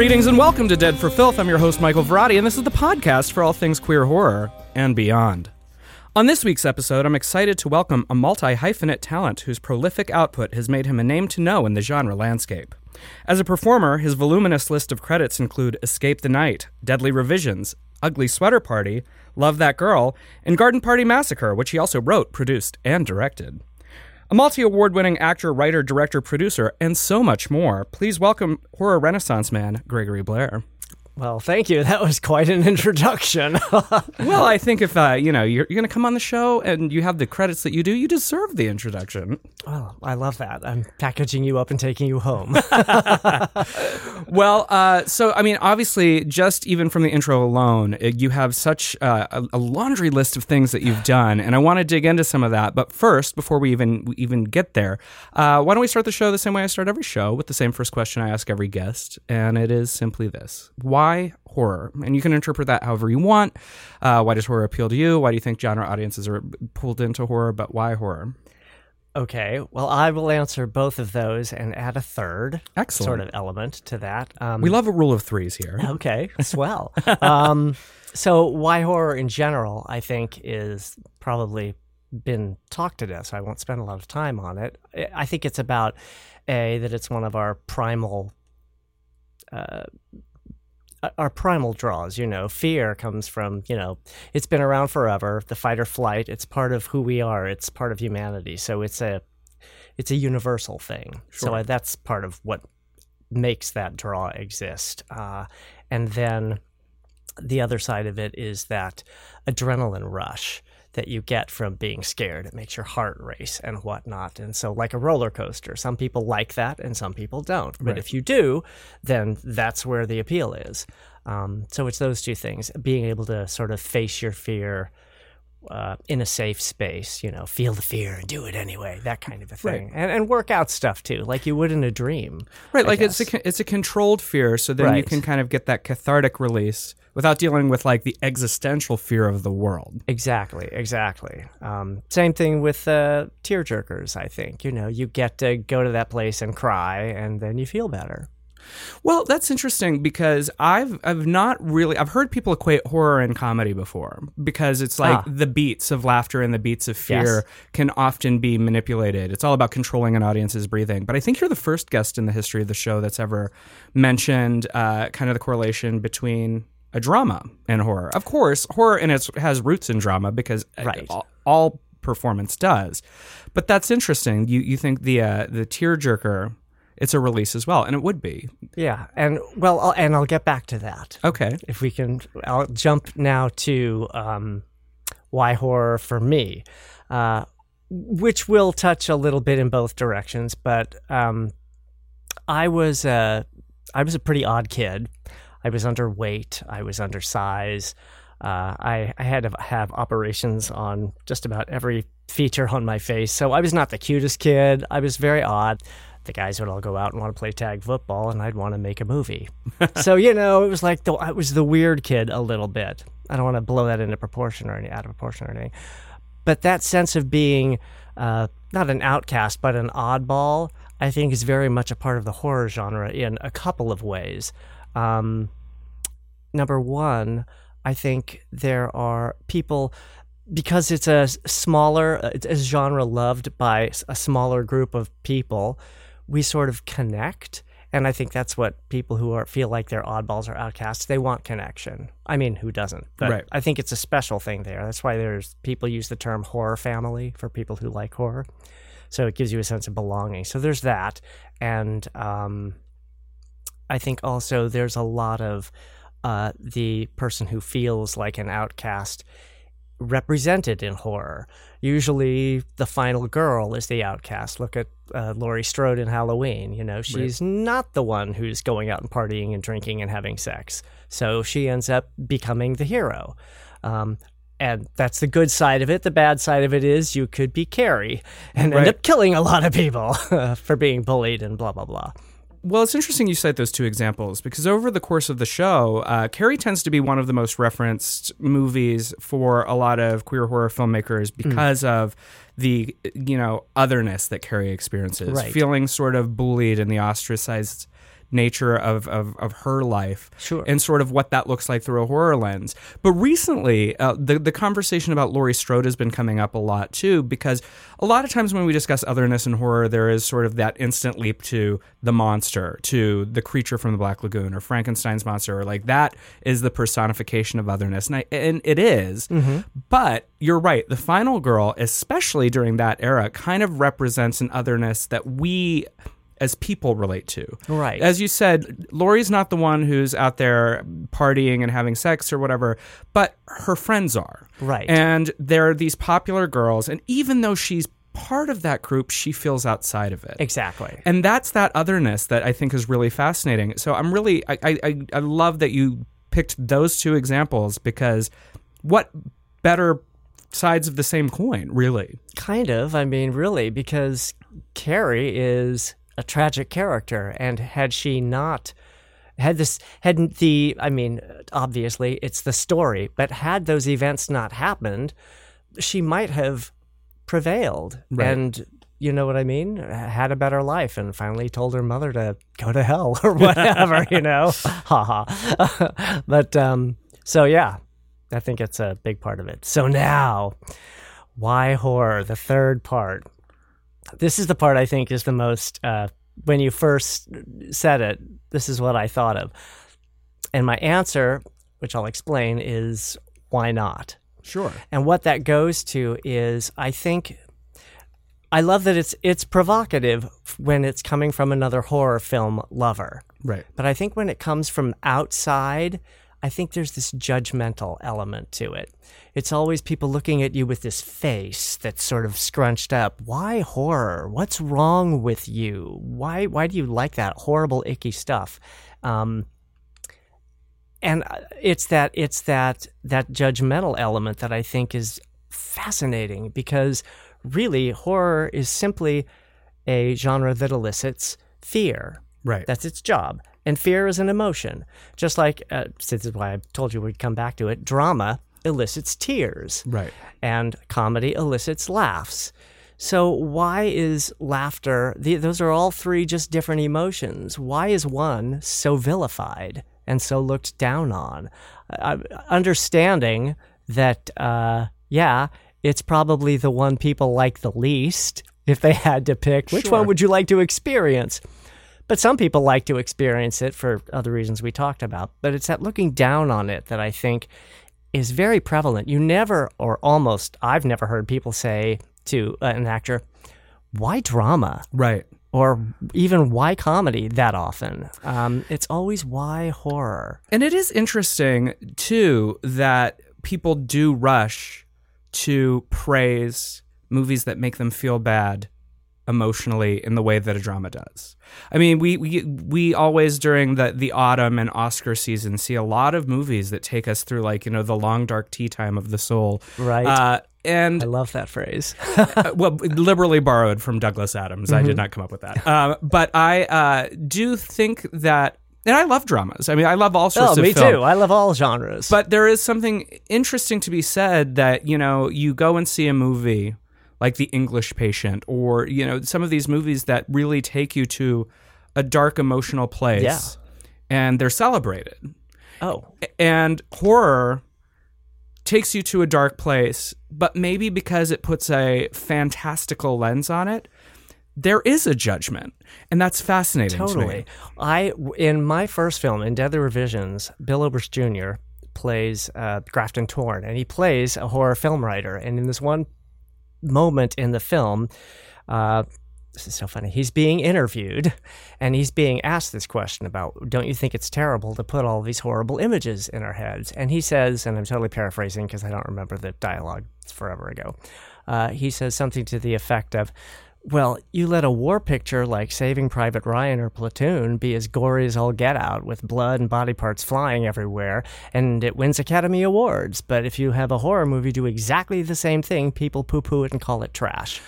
Greetings and welcome to Dead for Filth. I'm your host, Michael Varrati, and this is the podcast for all things queer horror and beyond. On this week's episode, I'm excited to welcome a multi hyphenate talent whose prolific output has made him a name to know in the genre landscape. As a performer, his voluminous list of credits include Escape the Night, Deadly Revisions, Ugly Sweater Party, Love That Girl, and Garden Party Massacre, which he also wrote, produced, and directed. A multi award winning actor, writer, director, producer, and so much more. Please welcome horror renaissance man Gregory Blair. Well, thank you. That was quite an introduction. well, I think if uh, you know you're, you're going to come on the show and you have the credits that you do, you deserve the introduction. well, I love that. I'm packaging you up and taking you home. Well, uh, so I mean, obviously, just even from the intro alone, it, you have such uh, a, a laundry list of things that you've done, and I want to dig into some of that. But first, before we even we even get there, uh, why don't we start the show the same way I start every show with the same first question I ask every guest, and it is simply this: Why horror? And you can interpret that however you want. Uh, why does horror appeal to you? Why do you think genre audiences are pulled into horror? But why horror? okay. Well, I will answer both of those and add a third Excellent. sort of element to that. Um, We love a rule of threes here. okay, swell. um, so, why horror in general, I think, is probably been talked to death, so I won't spend a lot of time on it. I- I think it's about A, that it's one of our primal. Uh, our primal draws, you know, fear comes from, you know, it's been around forever. The fight or flight, it's part of who we are. It's part of humanity. So it's a, it's a universal thing. So I, that's part of what makes that draw exist. Uh, and then the other side of it is that adrenaline rush that you get from being scared. It makes your heart race and whatnot. And so, like a roller coaster, some people like that and some people don't. But Right. if you do, then that's where the appeal is. Um, so, it's those two things being able to sort of face your fear. Uh, in a safe space, you know, feel the fear and do it anyway, that kind of a Right. thing, and and work out stuff too, like you would in a dream. Right, I like it's a it's a controlled fear, so then you can kind of get that cathartic release without dealing with like the existential fear of the world. Exactly, exactly. Um, same thing with uh, tear jerkers. I think you know you get to go to that place and cry, and then you feel better. Well, that's interesting because I've I've not really I've heard people equate horror and comedy before because it's like Ah. the beats of laughter and the beats of fear Yes. can often be manipulated. It's all about controlling an audience's breathing. But I think you're the first guest in the history of the show that's ever mentioned uh, kind of the correlation between a drama and horror. Of course, horror in its has roots in drama because uh, Right. all, all performance does. But that's interesting. You you think the uh, the tearjerker it's a release as well, and it would be. Yeah, and well, I'll, and I'll get back to that Okay. if we can. I'll jump now to um, why horror for me, uh, which will touch a little bit in both directions. But um, I was a I was a pretty odd kid. I was underweight. I was undersized. Uh, I, I had to have operations on just about every feature on my face. So I was not the cutest kid. I was very odd. The guys would all go out and want to play tag football, and I'd want to make a movie. so you know, it was like the I was the weird kid a little bit. I don't want to blow that into proportion or any out of proportion or anything, but that sense of being uh, not an outcast but an oddball, I think, is very much a part of the horror genre in a couple of ways. Um, number one, I think there are people because it's a smaller, it's a genre loved by a smaller group of people. We sort of connect, and I think that's what people who are feel like they're oddballs or outcasts they want connection. I mean, who doesn't? But Right. I think it's a special thing there. That's why there's people use the term horror family for people who like horror. So it gives you a sense of belonging. So there's that, and um, I think also there's a lot of uh, the person who feels like an outcast represented in horror. Usually, the final girl is the outcast. Look at uh, Laurie Strode in Halloween. You know, she's not the one who's going out and partying and drinking and having sex. So she ends up becoming the hero. Um, and that's the good side of it. The bad side of it is you could be Carrie and Right. end up killing a lot of people for being bullied and blah, blah, blah. Well, it's interesting you cite those two examples because over the course of the show, uh, Carrie tends to be one of the most referenced movies for a lot of queer horror filmmakers because of the you know otherness that Carrie experiences, Right. feeling sort of bullied and the ostracized nature of, of, of her life Sure. and sort of what that looks like through a horror lens. But recently, uh, the, the conversation about Laurie Strode has been coming up a lot too, because a lot of times when we discuss otherness in horror, there is sort of that instant leap to the monster, to the creature from the Black Lagoon or Frankenstein's monster, or like that is the personification of otherness. And, I, and it is. But you're right. The final girl, especially during that era, kind of represents an otherness that we as people relate to. Right. As you said, Laurie's not the one who's out there partying and having sex or whatever, but her friends are. Right. And there are these popular girls, and even though she's part of that group, she feels outside of it. exactly. And that's that otherness that I think is really fascinating. So I'm really I, I, I- I love that you picked those two examples because what better sides of the same coin, really? Kind of. I mean, really, because Carrie is a tragic character, and had she not had this hadn't the I mean, obviously it's the story, but had those events not happened, she might have prevailed Right. and you know what I mean? Had a better life and finally told her mother to go to hell or whatever, you know? Ha ha. but um so yeah, I think it's a big part of it. So now, why horror? The third part. This is the part I think is the most. Uh, when you first said it, this is what I thought of, and my answer, which I'll explain, is why not? Sure. And what that goes to is, I think, I love that it's it's provocative when it's coming from another horror film lover. Right. But I think when it comes from outside, I think there's this judgmental element to it. It's always people looking at you with this face that's sort of scrunched up. Why horror? What's wrong with you? Why why do you like that horrible icky stuff? Um, and uh, it's that it's that that judgmental element that I think is fascinating because really horror is simply a genre that elicits fear. Right. That's its job. And fear is an emotion. Just like, uh, this is why I told you we'd come back to it, drama elicits tears, right. and comedy elicits laughs. So, why is laughter, the, those are all three just different emotions. Why is one so vilified and so looked down on? Uh, understanding that, uh, yeah, it's probably the one people like the least if they had to pick. Which Sure. one would you like to experience? But some people like to experience it for other reasons we talked about. But it's that looking down on it that I think is very prevalent. You never, or almost, I've never heard people say to uh, an actor, why drama? Right. Or even why comedy that often? Um, it's always why horror. And it is interesting too that people do rush to praise movies that make them feel bad emotionally in the way that a drama does. I mean, we we we always during the the autumn and Oscar season see a lot of movies that take us through like, you know, the long dark tea time of the soul. Right. Uh and I love that phrase. uh, well, liberally borrowed from Douglas Adams. I did not come up with that. Um, but I uh, do think that, and I love dramas. I mean, I love all sorts of. oh, of me film. too. I love all genres. But there is something interesting to be said that, you know, you go and see a movie like The English Patient or, you know, some of these movies that really take you to a dark emotional place. Yeah. And they're celebrated. oh, And horror takes you to a dark place, but maybe because it puts a fantastical lens on it, there is a judgment. And that's fascinating to me. Totally. I in my first film in Deadly Revisions, Bill Oberst Jr. plays uh, Grafton Torn, and he plays a horror film writer. And in this one moment in the film, uh, this is so funny. He's being interviewed, and he's being asked this question about, "Don't you think it's terrible to put all these horrible images in our heads?" And he says, and I'm totally paraphrasing because I don't remember the dialogue; it's forever ago. Uh, he says something to the effect of. Well, you let a war picture like Saving Private Ryan or Platoon be as gory as all get out, with blood and body parts flying everywhere, and it wins Academy Awards. But if you have a horror movie do exactly the same thing, people poo poo it and call it trash.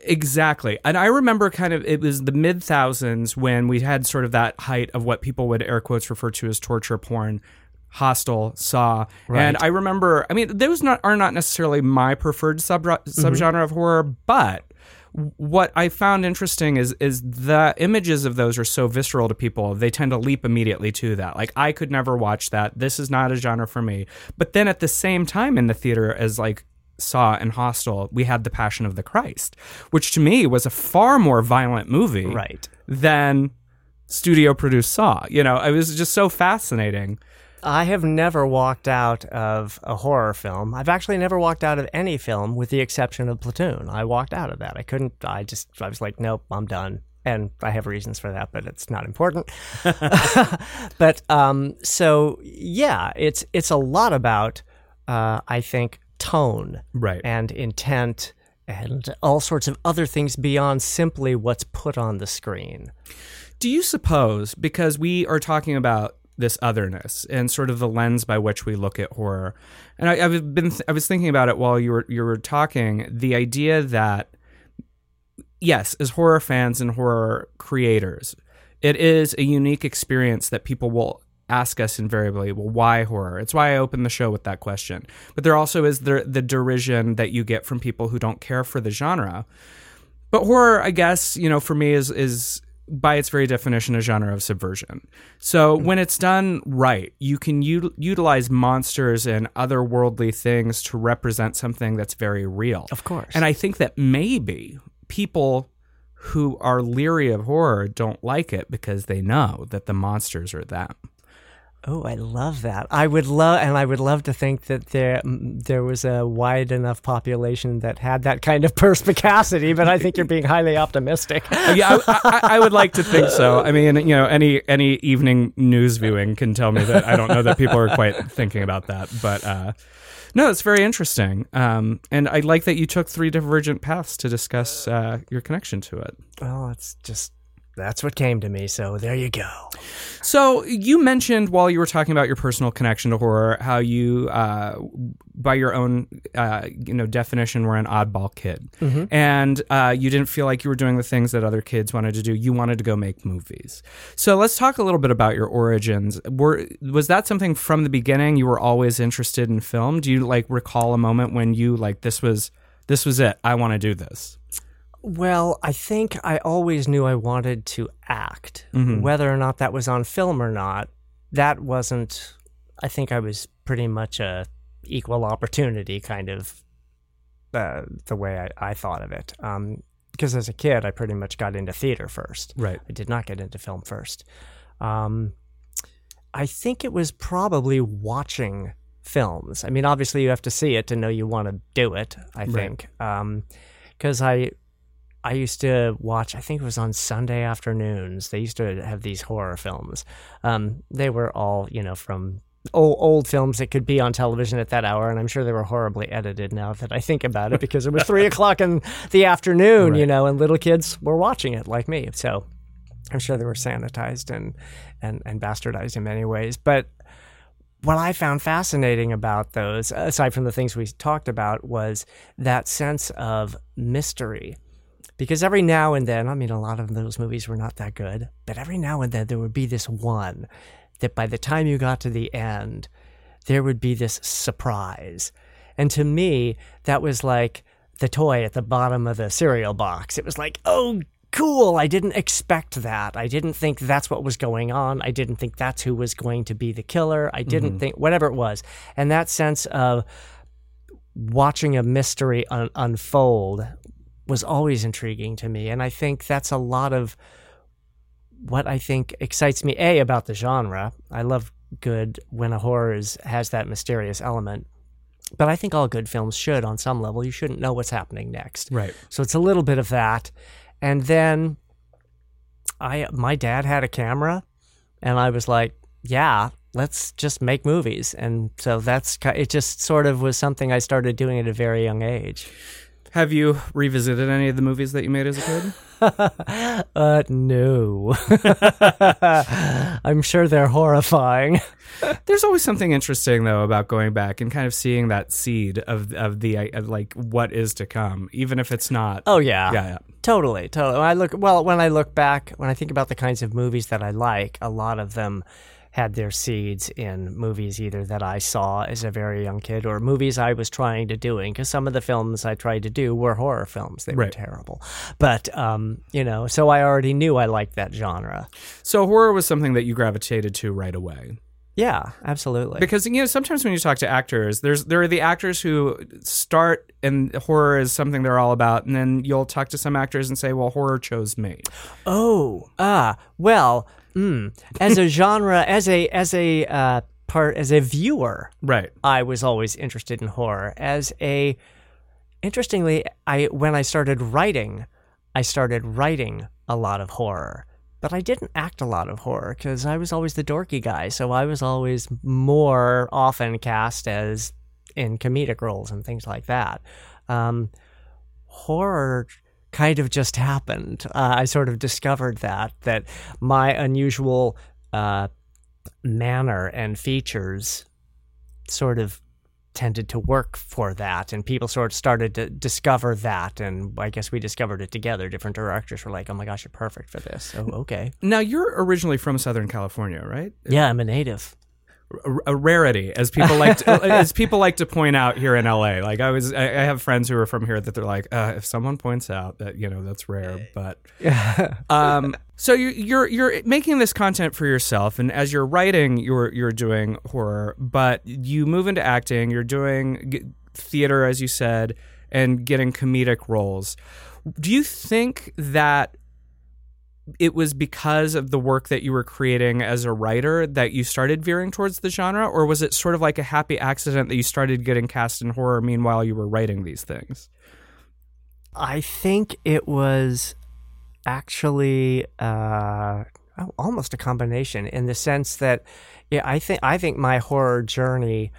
Exactly. And I remember kind of it was the mid thousands when we had sort of that height of what people would air quotes refer to as torture porn. Hostel, Saw, and I remember. I mean, those not are not necessarily my preferred sub mm-hmm. subgenre of horror, but what I found interesting is is the images of those are so visceral to people. They tend to leap immediately to that. Like I could never watch that. This is not a genre for me. But then at the same time in the theater as like Saw and Hostel, we had The Passion of the Christ, which to me was a far more violent movie Right. than studio produced Saw. You know, it was just so fascinating. I have never walked out of a horror film. I've actually never walked out of any film with the exception of Platoon. I walked out of that. I couldn't, I just, I was like, nope, I'm done. And I have reasons for that, but it's not important. but um, so yeah, it's it's a lot about uh, I think tone Right. and intent and all sorts of other things beyond simply what's put on the screen. Do you suppose, because we are talking about this otherness and sort of the lens by which we look at horror, and I, I've been I was thinking about it while you were you were talking, the idea that yes, as horror fans and horror creators, it is a unique experience that people will ask us invariably, well, why horror? It's why I opened the show with that question. But there also is the the derision that you get from people who don't care for the genre. But horror, I guess, you know, for me is is by its very definition a genre of subversion. So hmm. when it's done right, you can u- utilize monsters and otherworldly things to represent something that's very real. Of course. And I think that maybe people who are leery of horror don't like it because they know that the monsters are them. Oh, I love that. I would love, and I would love to think that there there was a wide enough population that had that kind of perspicacity. But I think you're being highly optimistic. yeah, I, I, I would like to think so. I mean, you know, any any evening news viewing can tell me that I don't know that people are quite thinking about that, but uh, no, it's very interesting. Um, and I like that you took three divergent paths to discuss uh, your connection to it. Well, it's just that's what came to me. So there you go. So you mentioned while you were talking about your personal connection to horror, how you, uh, by your own, uh, you know, definition, were an oddball kid, and uh, you didn't feel like you were doing the things that other kids wanted to do. You wanted to go make movies. So let's talk a little bit about your origins. Were was that something from the beginning? You were always interested in film. Do you like recall a moment when you like this was this was it? I want to do this. Well, I think I always knew I wanted to act, whether or not that was on film or not. That wasn't. I think I was pretty much a equal opportunity kind of uh, the way I, I thought of it. Um, because as a kid, I pretty much got into theater first. Right. I did not get into film first. Um, I think it was probably watching films. I mean, obviously, you have to see it to know you want to do it. I Right. think because I I used to watch. I think it was on Sunday afternoons. They used to have these horror films. Um, they were all you know from old, old films that could be on television at that hour, and I'm sure they were horribly edited. Now that I think about it, because it was three o'clock in the afternoon, you know, and little kids were watching it like me. So I'm sure they were sanitized and and and bastardized in many ways, but what I found fascinating about those, aside from the things we talked about, was that sense of mystery. Because every now and then, I mean, a lot of those movies were not that good, but every now and then there would be this one that by the time you got to the end, there would be this surprise. And to me, that was like the toy at the bottom of the cereal box. It was like, oh, cool. I didn't expect that. I didn't think that's what was going on. I didn't think that's who was going to be the killer. I didn't mm-hmm. think, whatever it was. And that sense of watching a mystery un- unfold was always intriguing to me. And I think that's a lot of what I think excites me, A, about the genre. I love good when a horror is, has that mysterious element. But I think all good films should, on some level. You shouldn't know what's happening next. Right. So it's a little bit of that. And then I my dad had a camera and I was like, yeah, let's just make movies. And so that's it just sort of was something I started doing at a very young age. Have you revisited any of the movies that you made as a kid? uh no. I'm sure they're horrifying. There's always something interesting though about going back and kind of seeing that seed of of the of like what is to come, even if it's not. Oh yeah. yeah, yeah. Totally, totally. When I look well, when I look back, when I think about the kinds of movies that I like, a lot of them had their seeds in movies either that I saw as a very young kid or movies I was trying to doing because some of the films I tried to do were horror films. They were terrible. But, um, you know, so I already knew I liked that genre. So horror was something that you gravitated to right away. Yeah, absolutely. Because you know sometimes when you talk to actors, there's there are the actors who start and horror is something they're all about, and then you'll talk to some actors and say, "Well, horror chose me." Oh, ah, well, mm, as a genre, as a as a uh, part, as a viewer, Right. I was always interested in horror. As a, interestingly, I when I started writing, I started writing a lot of horror, but I didn't act a lot of horror because I was always the dorky guy. So I was always more often cast as in comedic roles and things like that. Um, horror kind of just happened. Uh, I sort of discovered that that my unusual uh, manner and features sort of tended to work for that and people sort of started to discover that and i guess we discovered it together different directors were like oh my gosh you're perfect for this oh okay Now you're originally from Southern California, right? yeah i'm a native A, rarity, as people like to, as people like to point out here in LA. Like I was, I, I have friends who are from here that they're like, uh, if someone points out that you know that's rare, but um, so you're you're you're making this content for yourself, and as you're writing, you're you're doing horror, but you move into acting. You're doing theater, as you said, and getting comedic roles. Do you think that it was because of the work that you were creating as a writer that you started veering towards the genre, or was it sort of like a happy accident that you started getting cast in horror meanwhile you were writing these things? i think it was actually uh, oh, almost a combination in the sense that yeah, I think I think my horror journey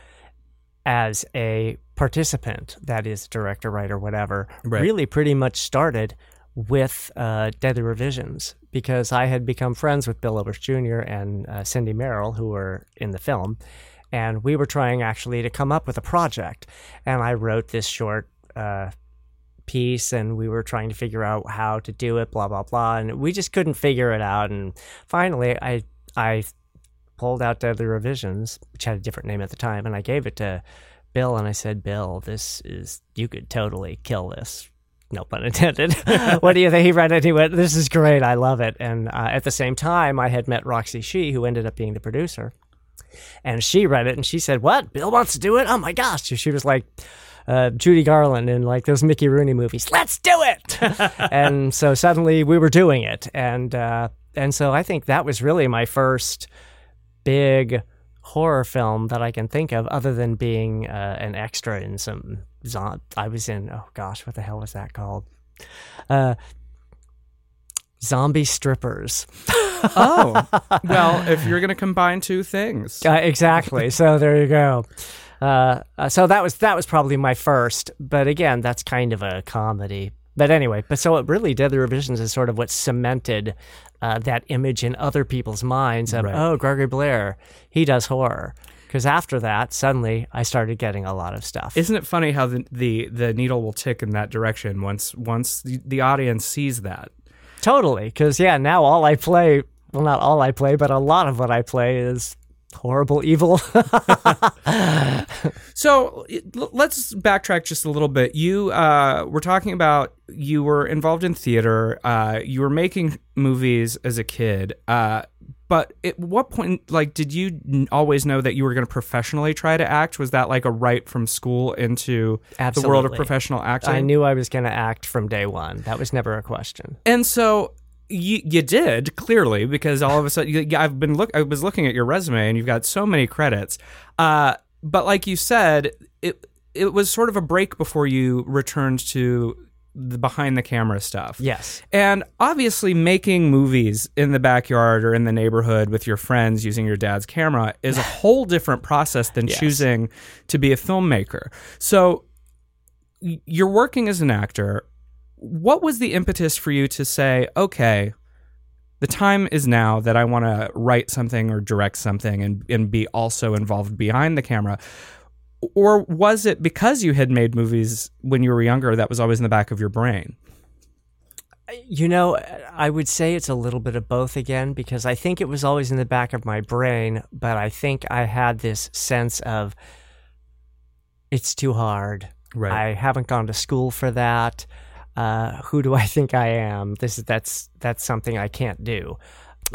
as a participant, that is director, writer, whatever, Right. really pretty much started with uh, Deadly Revisions because I had become friends with Bill Oberst Jr. and uh, Cindy Merrill, who were in the film, and we were trying actually to come up with a project. And I wrote this short uh, piece, and we were trying to figure out how to do it, blah blah blah, and we just couldn't figure it out. And finally, I I pulled out Deadly Revisions, which had a different name at the time, and I gave it to Bill, and I said, Bill, this is you could totally kill this. No pun intended. what do you think? He read it. He went, "This is great. I love it." And uh, at the same time, I had met Roxy Shih, who ended up being the producer, and she read it and she said, "What? Bill wants to do it? Oh my gosh!" She was like uh, Judy Garland in like those Mickey Rooney movies. Let's do it! and so suddenly we were doing it, and uh, and so I think that was really my first big horror film that I can think of, other than being uh, an extra in some. Zon- I was in. Oh gosh, what the hell was that called? Uh, zombie strippers. Oh, well, if you're going to combine two things, Uh, exactly. so there you go. Uh, uh, so that was that was probably my first, but again, that's kind of a comedy. But anyway, but so it really did. The Revisions is sort of what cemented uh, that image in other people's minds of Right. oh Gregory Blair, he does horror. Because after that, suddenly I started getting a lot of stuff. isn't it funny how the, the the needle will tick in that direction once once the, the audience sees that? totally. Because yeah, now all I play, well, not all I play, but a lot of what I play is horrible evil. So let's backtrack just a little bit. You uh, were talking about you were involved in theater. Uh, you were making movies as a kid. Uh, but at what point, like, did you always know that you were going to professionally try to act? Was that like a right from school into the world of professional acting? I knew I was going to act from day one. That was never a question. And so you, you did clearly because all of a sudden you, I've been look I was looking at your resume and you've got so many credits. Uh, but like you said, it it was sort of a break before you returned to the behind the camera stuff. Yes. And obviously, making movies in the backyard or in the neighborhood with your friends using your dad's camera is a whole different process than Yes. choosing to be a filmmaker. So, you're working as an actor. What was the impetus for you to say, okay, the time is now that I want to write something or direct something and, and be also involved behind the camera? Or was it because you had made movies when you were younger that was always in the back of your brain? You know, I would say it's a little bit of both again because I think it was always in the back of my brain, but I think I had this sense of it's too hard. Right. I haven't gone to school for that. Uh, who do I think I am? This is that's that's something I can't do,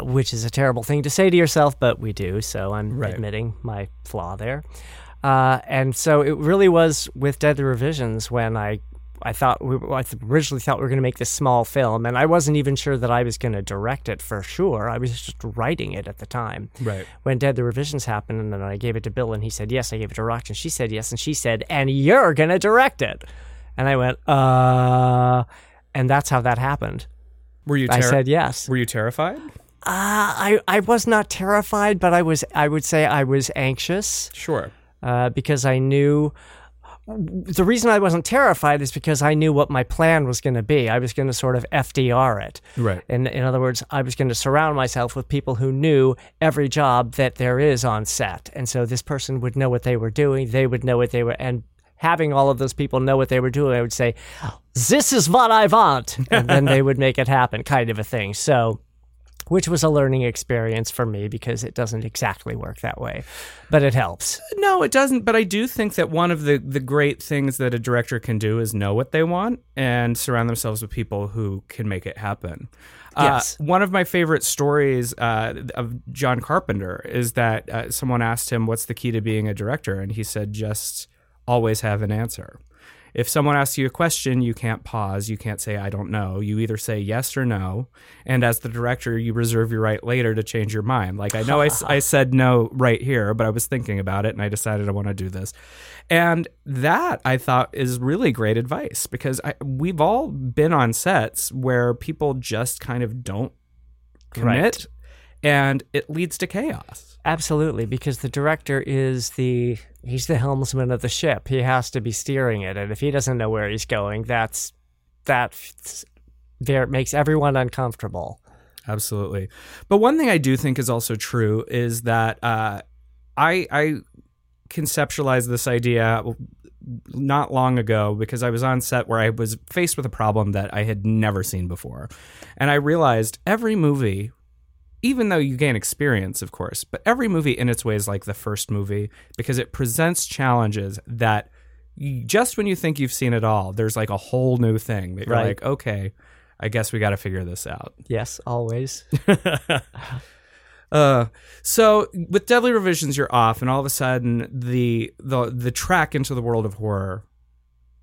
which is a terrible thing to say to yourself, but we do. So I'm Right. admitting my flaw there. Uh, and so it really was with Deadly Revisions when I I thought we I originally thought we were going to make this small film, and I wasn't even sure that I was going to direct it for sure. I was just writing it at the time Right. when Deadly Revisions happened, and then I gave it to Bill, and he said yes. I gave it to Rox, and she said yes, and she said, and you're gonna direct it. And I went, uh, and that's how that happened. Were you? Terrified? I said yes. Were you terrified? Uh, I I was not terrified, but I was. I would say I was anxious Sure. Uh, because I knew. The reason I wasn't terrified is because I knew what my plan was going to be. I was going to sort of FDR it. Right. In, in other words, I was going to surround myself with people who knew every job that there is on set. And so this person would know what they were doing. They would know what they were, and having all of those people know what they were doing, I would say, This is what I want. And then they would make it happen, kind of a thing. So, which was a learning experience for me because it doesn't exactly work that way, but it helps. No, it doesn't. But I do think that one of the, the great things that a director can do is know what they want and surround themselves with people who can make it happen. Yes. Uh, one of my favorite stories uh, of John Carpenter is that uh, someone asked him, What's the key to being a director? And he said, Just always have an answer. If someone asks you a question, you can't pause. You can't say, I don't know. You either say yes or no. And as the director, you reserve your right later to change your mind. Like, I know I said no right here, but I was thinking about it and I decided I want to do this. And that I thought is really great advice because I, we've all been on sets where people just kind of don't commit Right. And it leads to chaos. Absolutely, because the director is the he's the helmsman of the ship. He has to be steering it, and if he doesn't know where he's going, that's that there makes everyone uncomfortable. Absolutely. But one thing I do think is also true is that uh, I I conceptualized this idea not long ago because I was on set where I was faced with a problem that I had never seen before. And I realized every movie even though you gain experience, of course, but every movie in its way is like the first movie because it presents challenges that you, just when you think you've seen it all, there's like a whole new thing that you're Right. like, okay, I guess we got to figure this out. Yes, always. Uh, so with Deadly Revisions, you're off, and all of a sudden the the the track into the world of horror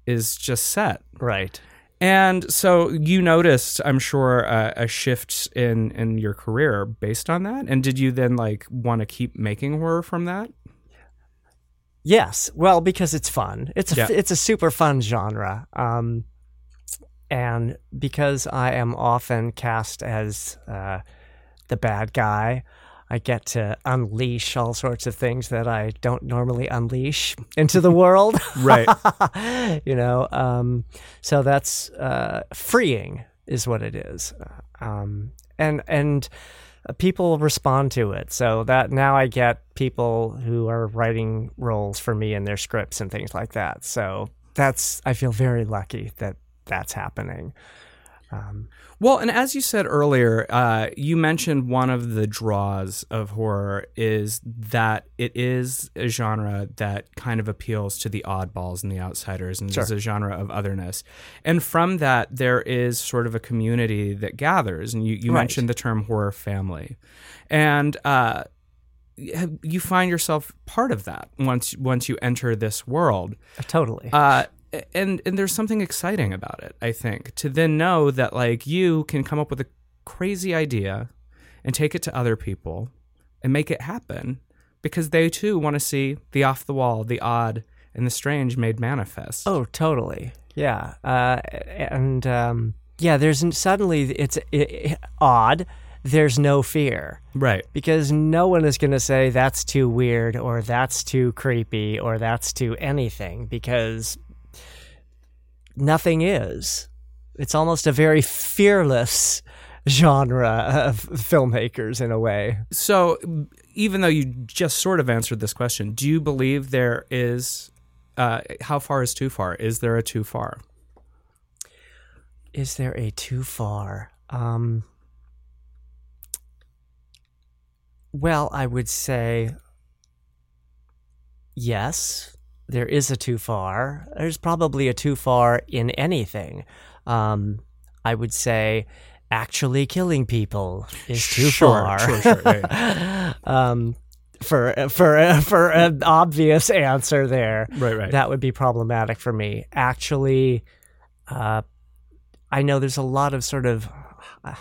is just set. right. And so you noticed, I'm sure, uh, a shift in in your career based on that. And did you then like want to keep making horror from that? Yes, well, because it's fun. It's a Yeah. it's a super fun genre, um, and because I am often cast as uh, the bad guy, I get to unleash all sorts of things that I don't normally unleash into the world. Right. you know, um, so that's uh, freeing, is what it is, um, and and uh, people respond to it. So that now I get people who are writing roles for me in their scripts and things like that. So that's I feel very lucky that that's happening. Um, Well, and as you said earlier, uh, you mentioned one of the draws of horror is that it is a genre that kind of appeals to the oddballs and the outsiders, and Sure. is a genre of otherness. And from that, there is sort of a community that gathers. And you, you Right. mentioned the term horror family, and uh, you- find yourself part of that once once you enter this world. totally. Uh, and and there's something exciting about it. I think to then know that like you can come up with a crazy idea and take it to other people and make it happen because they too want to see the off the wall, the odd, and the strange made manifest. Oh, totally. Yeah. Uh, and um, yeah, there's suddenly it's i odd. There's no fear right. because no one is going to say that's too weird or that's too creepy or that's too anything because nothing is. It's almost a very fearless genre of filmmakers in a way. So even though you just sort of answered this question, do you believe there is uh, how far is too far? Is there a too far? Is there a too far? Um, well, I would say yes, there is a too far. There's probably a too far in anything. Um, I would say actually killing people is too Sure, far. sure, sure, yeah, um, for for for an obvious answer there, Right, right. that would be problematic for me. Actually, uh, I know there's a lot of sort of. Uh,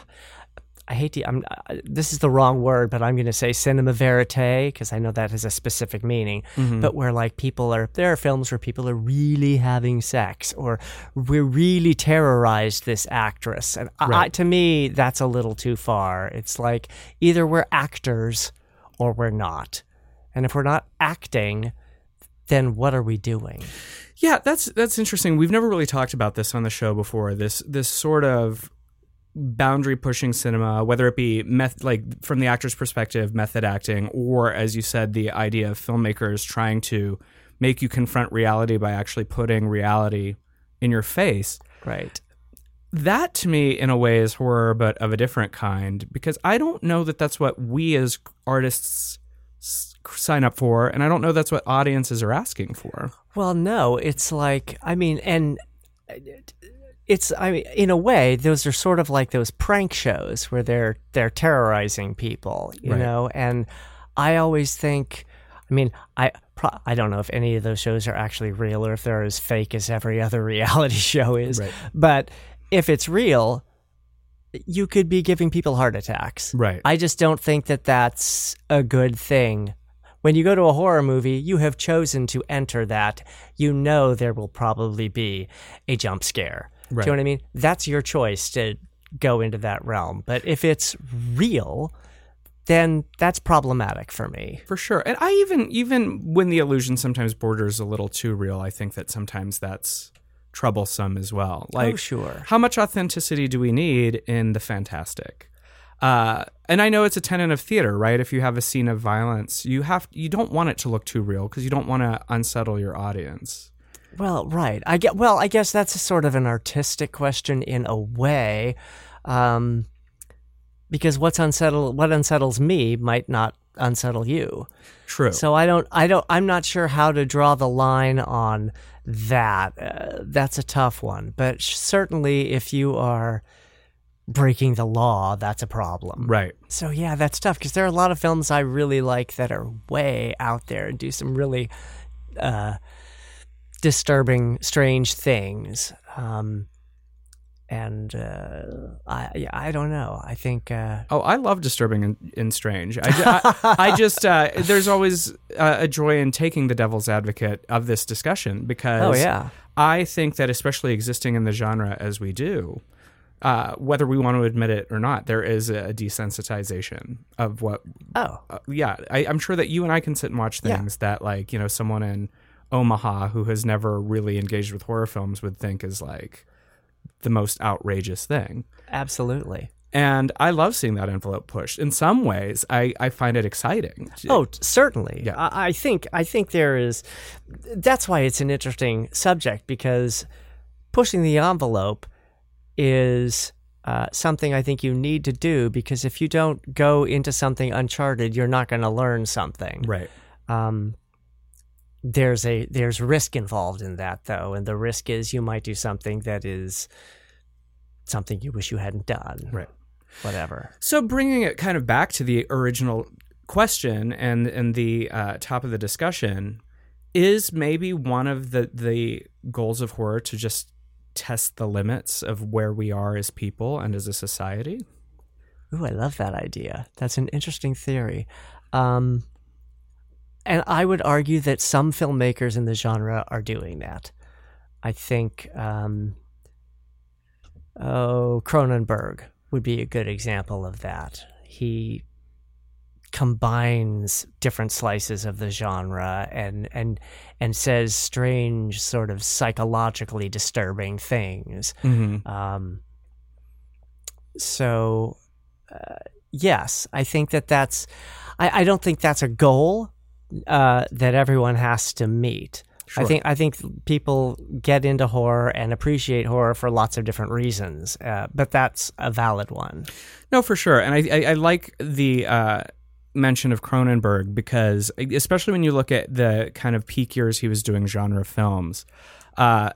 I hate to. I'm. Uh, this is the wrong word, but I'm going to say cinema verite because I know that has a specific meaning. Mm-hmm. But where like people are, there are films where people are really having sex, or we're really terrorized this actress, and I, I, to me, that's a little too far. It's like either we're actors or we're not, and if we're not acting, then what are we doing? Yeah, that's that's interesting. We've never really talked about this on the show before. This this sort of boundary pushing cinema, whether it be meth- like from the actor's perspective, method acting, or as you said, the idea of filmmakers trying to make you confront reality by actually putting reality in your face. Right. That to me, in a way, is horror, but of a different kind, because I don't know that that's what we as artists sign up for, and I don't know that's what audiences are asking for. Well, no, it's like I mean, and uh, it's I mean, in a way, those are sort of like those prank shows where they're they're terrorizing people, you Right. know. And I always think, I mean, I I don't know if any of those shows are actually real or if they're as fake as every other reality show is, Right. but if it's real. You could be giving people heart attacks. Right. I just don't think that that's a good thing. When you go to a horror movie, you have chosen to enter that. You know there will probably be a jump scare. Do you know what I mean? That's your choice to go into that realm. But if it's real, then that's problematic for me. For sure. And I even even when the illusion sometimes borders a little too real, I think that sometimes that's troublesome as well. Like oh, sure. how much authenticity do we need in the fantastic? Uh, and I know it's a tenet of theater, right? If you have a scene of violence, you have you don't want it to look too real because you don't want to unsettle your audience. Well, right. I get. Well, I guess that's a sort of an artistic question in a way, um, because what's unsettle what unsettles me might not unsettle you. True. So I don't, I don't, I'm not sure how to draw the line on that. Uh, that's a tough one. But sh- certainly, if you are breaking the law, that's a problem. right. So yeah, that's tough because there are a lot of films I really like that are way out there and do some really uh, disturbing, strange things. Um, and uh, I, yeah, I don't know. I think. Uh, Oh, I love disturbing and, and strange. I, ju- I, I just uh, there's always uh, a joy in taking the devil's advocate of this discussion because oh yeah. I think that especially existing in the genre as we do, uh, whether we want to admit it or not, there is a desensitization of what. Oh. Uh, yeah, I, I'm sure that you and I can sit and watch Yeah. things that like you know someone in Omaha who has never really engaged with horror films would think is like the most outrageous thing. Absolutely. And I love seeing that envelope pushed. In some ways, I, I find it exciting. Oh, certainly. Yeah. I, I think I think there is. That's why it's an interesting subject because pushing the envelope is uh, something I think you need to do because if you don't go into something uncharted, you're not going to learn something. right. Um, there's a there's risk involved in that though, and the risk is you might do something that is something you wish you hadn't done. Right. Whatever. So bringing it kind of back to the original question and and the uh, top of the discussion is maybe one of the the goals of horror to just test the limits of where we are as people and as a society. Ooh, I love that idea. That's an interesting theory. Um, and I would argue that some filmmakers in the genre are doing that. I think, um, oh, Cronenberg would be a good example of that. He combines different slices of the genre and and and says strange sort of psychologically disturbing things Mm-hmm. um, so, uh, yes, I think that that's. I, I don't think that's a goal uh, that everyone has to meet. I think I think people get into horror and appreciate horror for lots of different reasons, uh, but that's a valid one. No, for sure, and I I, I like the. Uh, mention of Cronenberg because, especially when you look at the kind of peak years he was doing genre films, uh,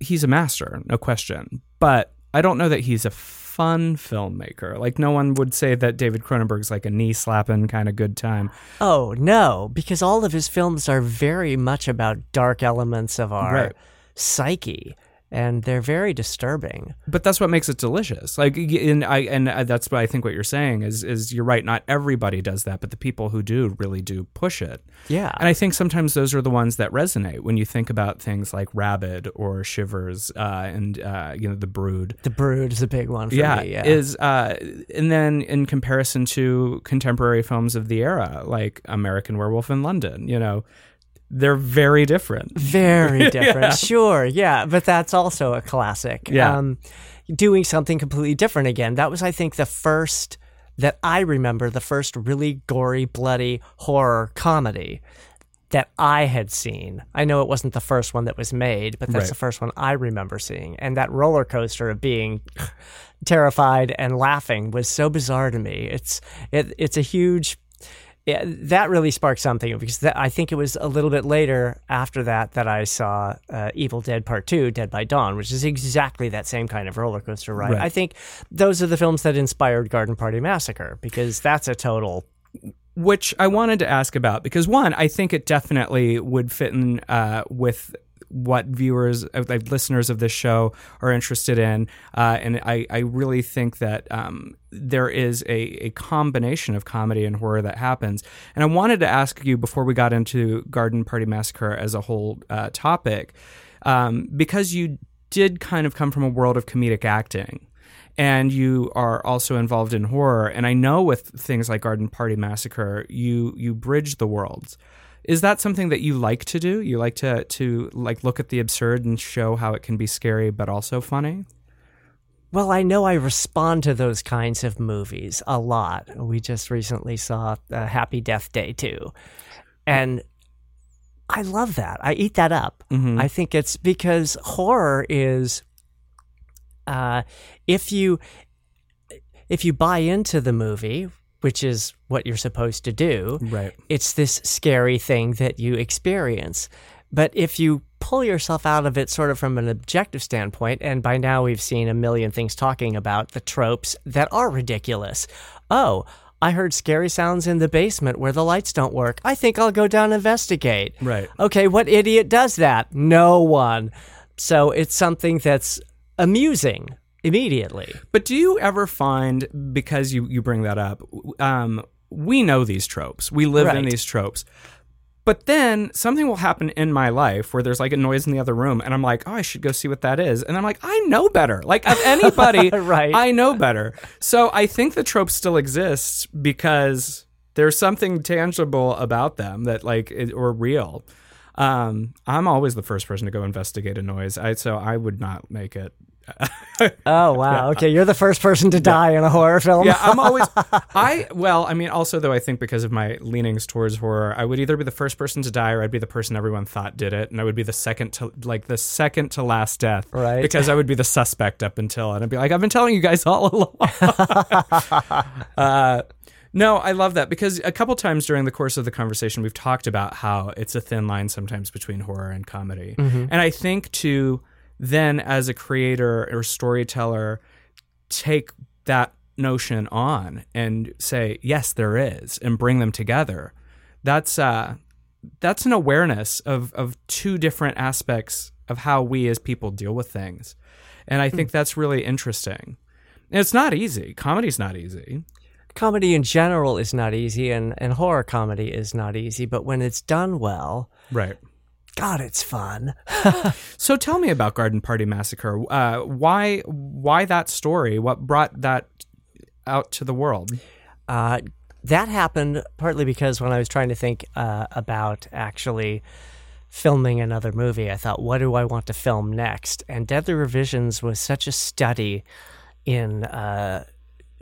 he's a master, no question. But I don't know that he's a fun filmmaker. Like no one would say that David Cronenberg's like a knee slapping kind of good time. Oh no, because all of his films are very much about dark elements of our right. psyche and they're very disturbing. But that's what makes it delicious. Like, and I and that's what I think what you're saying is is you're right. Not everybody does that, but the people who do really do push it. Yeah, and I think sometimes those are the ones that resonate when you think about things like Rabid or Shivers uh, and uh, you know The Brood. The Brood is a big one. yeah, me, yeah, is uh, and then in comparison to contemporary films of the era, like American Werewolf in London, you know they're very different. Very different. yeah. Sure. Yeah. But that's also a classic. Yeah. Um, doing something completely different again. That was, I think, the first that I remember, the first really gory, bloody horror comedy that I had seen. I know it wasn't the first one that was made, but that's right. the first one I remember seeing. And that roller coaster of being terrified and laughing was so bizarre to me. It's it, it's a huge yeah, that really sparked something because that, I think it was a little bit later after that that I saw uh, Evil Dead Part Two, Dead by Dawn, which is exactly that same kind of roller coaster ride. Right. I think those are the films that inspired Garden Party Massacre because that's a total. Which I wanted to ask about because one, I think it definitely would fit in uh, with what viewers, like listeners of this show, are interested in. Uh, and I, I really think that um, there is a, a combination of comedy and horror that happens. And I wanted to ask you before we got into Garden Party Massacre as a whole uh, topic, um, because you did kind of come from a world of comedic acting and you are also involved in horror and i know with things like garden party massacre you you bridge the worlds is that something that you like to do? You like to to like look at the absurd and show how it can be scary but also funny? Well, I know I respond to those kinds of movies a lot. We just recently saw uh, Happy Death Day 2U. And I love that. I eat that up. Mm-hmm. I think it's because horror is uh, if you if you buy into the movie, which is what you're supposed to do. Right. It's this scary thing that you experience. But if you pull yourself out of it sort of from an objective standpoint, and by now we've seen a million things talking about the tropes that are ridiculous. Oh, I heard scary sounds in the basement where the lights don't work. I think I'll go down and investigate. Right. Okay, what idiot does that? No one. So it's something that's amusing immediately. But do you ever find because you you bring that up, um, we know these tropes. We live right. in these tropes. But then something will happen in my life where there's like a noise in the other room, and I'm like, oh, I should go see what that is. And I'm like, I know better. Like, of anybody, right. I know better. So I think the trope still exists because there's something tangible about them that, like, it, or real. Um, I'm always the first person to go investigate a noise. I, so I would not make it oh wow! Okay, you're the first person to die yeah. in a horror film. yeah, I'm always. I well, I mean, also though, I think because of my leanings towards horror, I would either be the first person to die, or I'd be the person everyone thought did it, and I would be the second to like the second to last death, right? Because I would be the suspect up until, and I'd be like, I've been telling you guys all along. uh, no, I love that because a couple times during the course of the conversation, we've talked about how it's a thin line sometimes between horror and comedy, mm-hmm. and I think to then as a creator or storyteller take that notion on and say yes there is and bring them together. That's uh that's an awareness of of two different aspects of how we as people deal with things. And i think mm. that's really interesting. And it's not easy. Comedy's not easy. Comedy in general is not easy and and horror comedy is not easy but when it's done well right God, it's fun. so tell me about Garden Party Massacre. Uh, why why that story? What brought that out to the world? Uh, that happened partly because when I was trying to think uh, about actually filming another movie, I thought, what do I want to film next? And Deadly Revisions was such a study in uh,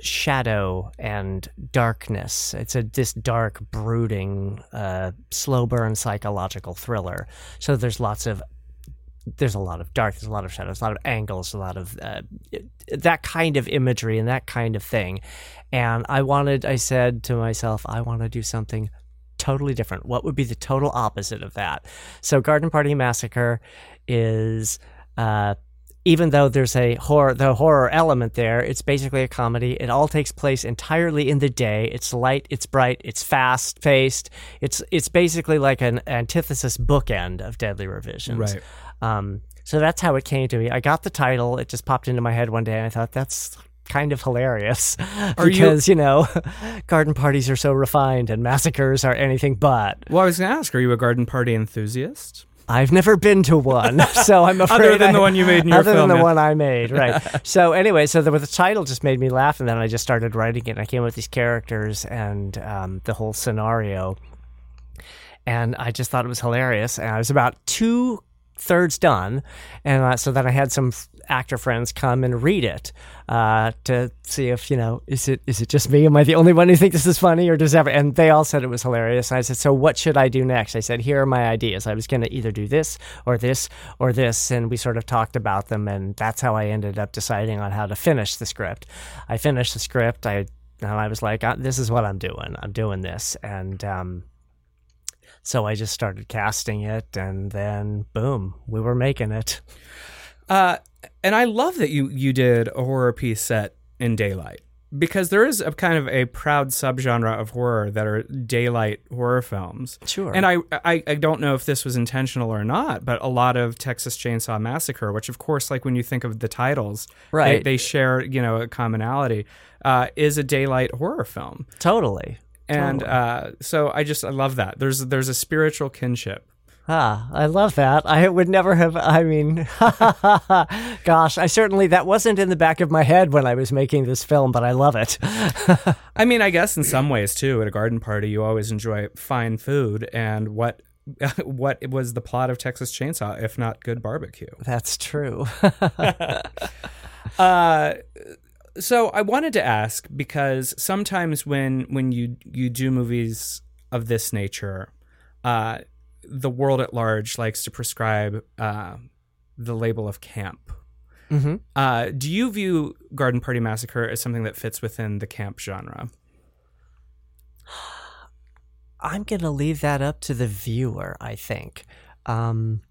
shadow and darkness. It's a this dark, brooding, uh, slow burn psychological thriller. So there's lots of there's a lot of dark, there's a lot of shadows, a lot of angles, a lot of uh, that kind of imagery and that kind of thing. And I wanted, I said to myself, I want to do something totally different. What would be the total opposite of that? So, Garden Party Massacre is. Uh, even though there's a horror the horror element there it's basically a comedy. It all takes place entirely in the day. It's light it's bright it's fast paced it's it's basically like an antithesis bookend of deadly revisions. Right. um, so that's how it came to me i got the title. It just popped into my head one day and i thought that's kind of hilarious. Are you- because you know garden parties are so refined and massacres are anything but. Well, I was going to ask, are you a garden party enthusiast? I've never been to one, so I'm afraid. Other than I- the one you made in your other film, than the yeah. one I made, right? so anyway, so the, the title just made me laugh, and then I just started writing it. And I came up with these characters and um, the whole scenario, and I just thought it was hilarious. And I was about two thirds done, and uh, so then I had some f- actor friends come and read it uh, to see if you know is it is it just me? Am I the only one who think this is funny, or does ever? And they all said it was hilarious. And I said, so what should I do next? I said, here are my ideas. I was going to either do this or this or this, and we sort of talked about them, and that's how I ended up deciding on how to finish the script. I finished the script. I and I was like, uh, this is what I'm doing. I'm doing this, and um, so I just started casting it, and then boom, we were making it. Uh, and I love that you you did a horror piece set in daylight because there is a kind of a proud subgenre of horror that are daylight horror films. Sure. And I, I I don't know if this was intentional or not, but a lot of Texas Chainsaw Massacre, which of course, like when you think of the titles, Right. they, they share you know a commonality, uh, is a daylight horror film. Totally. And Totally. uh, so I just I love that. There's there's a spiritual kinship. Ah, I love that. I would never have. I mean, gosh, I certainly that wasn't in the back of my head when I was making this film, but I love it. I mean, I guess in some ways too. At a garden party, you always enjoy fine food, and what what was the plot of Texas Chainsaw if not good barbecue? That's true. Uh, so I wanted to ask because sometimes when when you you do movies of this nature, uh, the world at large likes to prescribe uh, the label of camp. hmm Uh, do you view Garden Party Massacre as something that fits within the camp genre? I'm gonna leave that up to the viewer. I think. Um,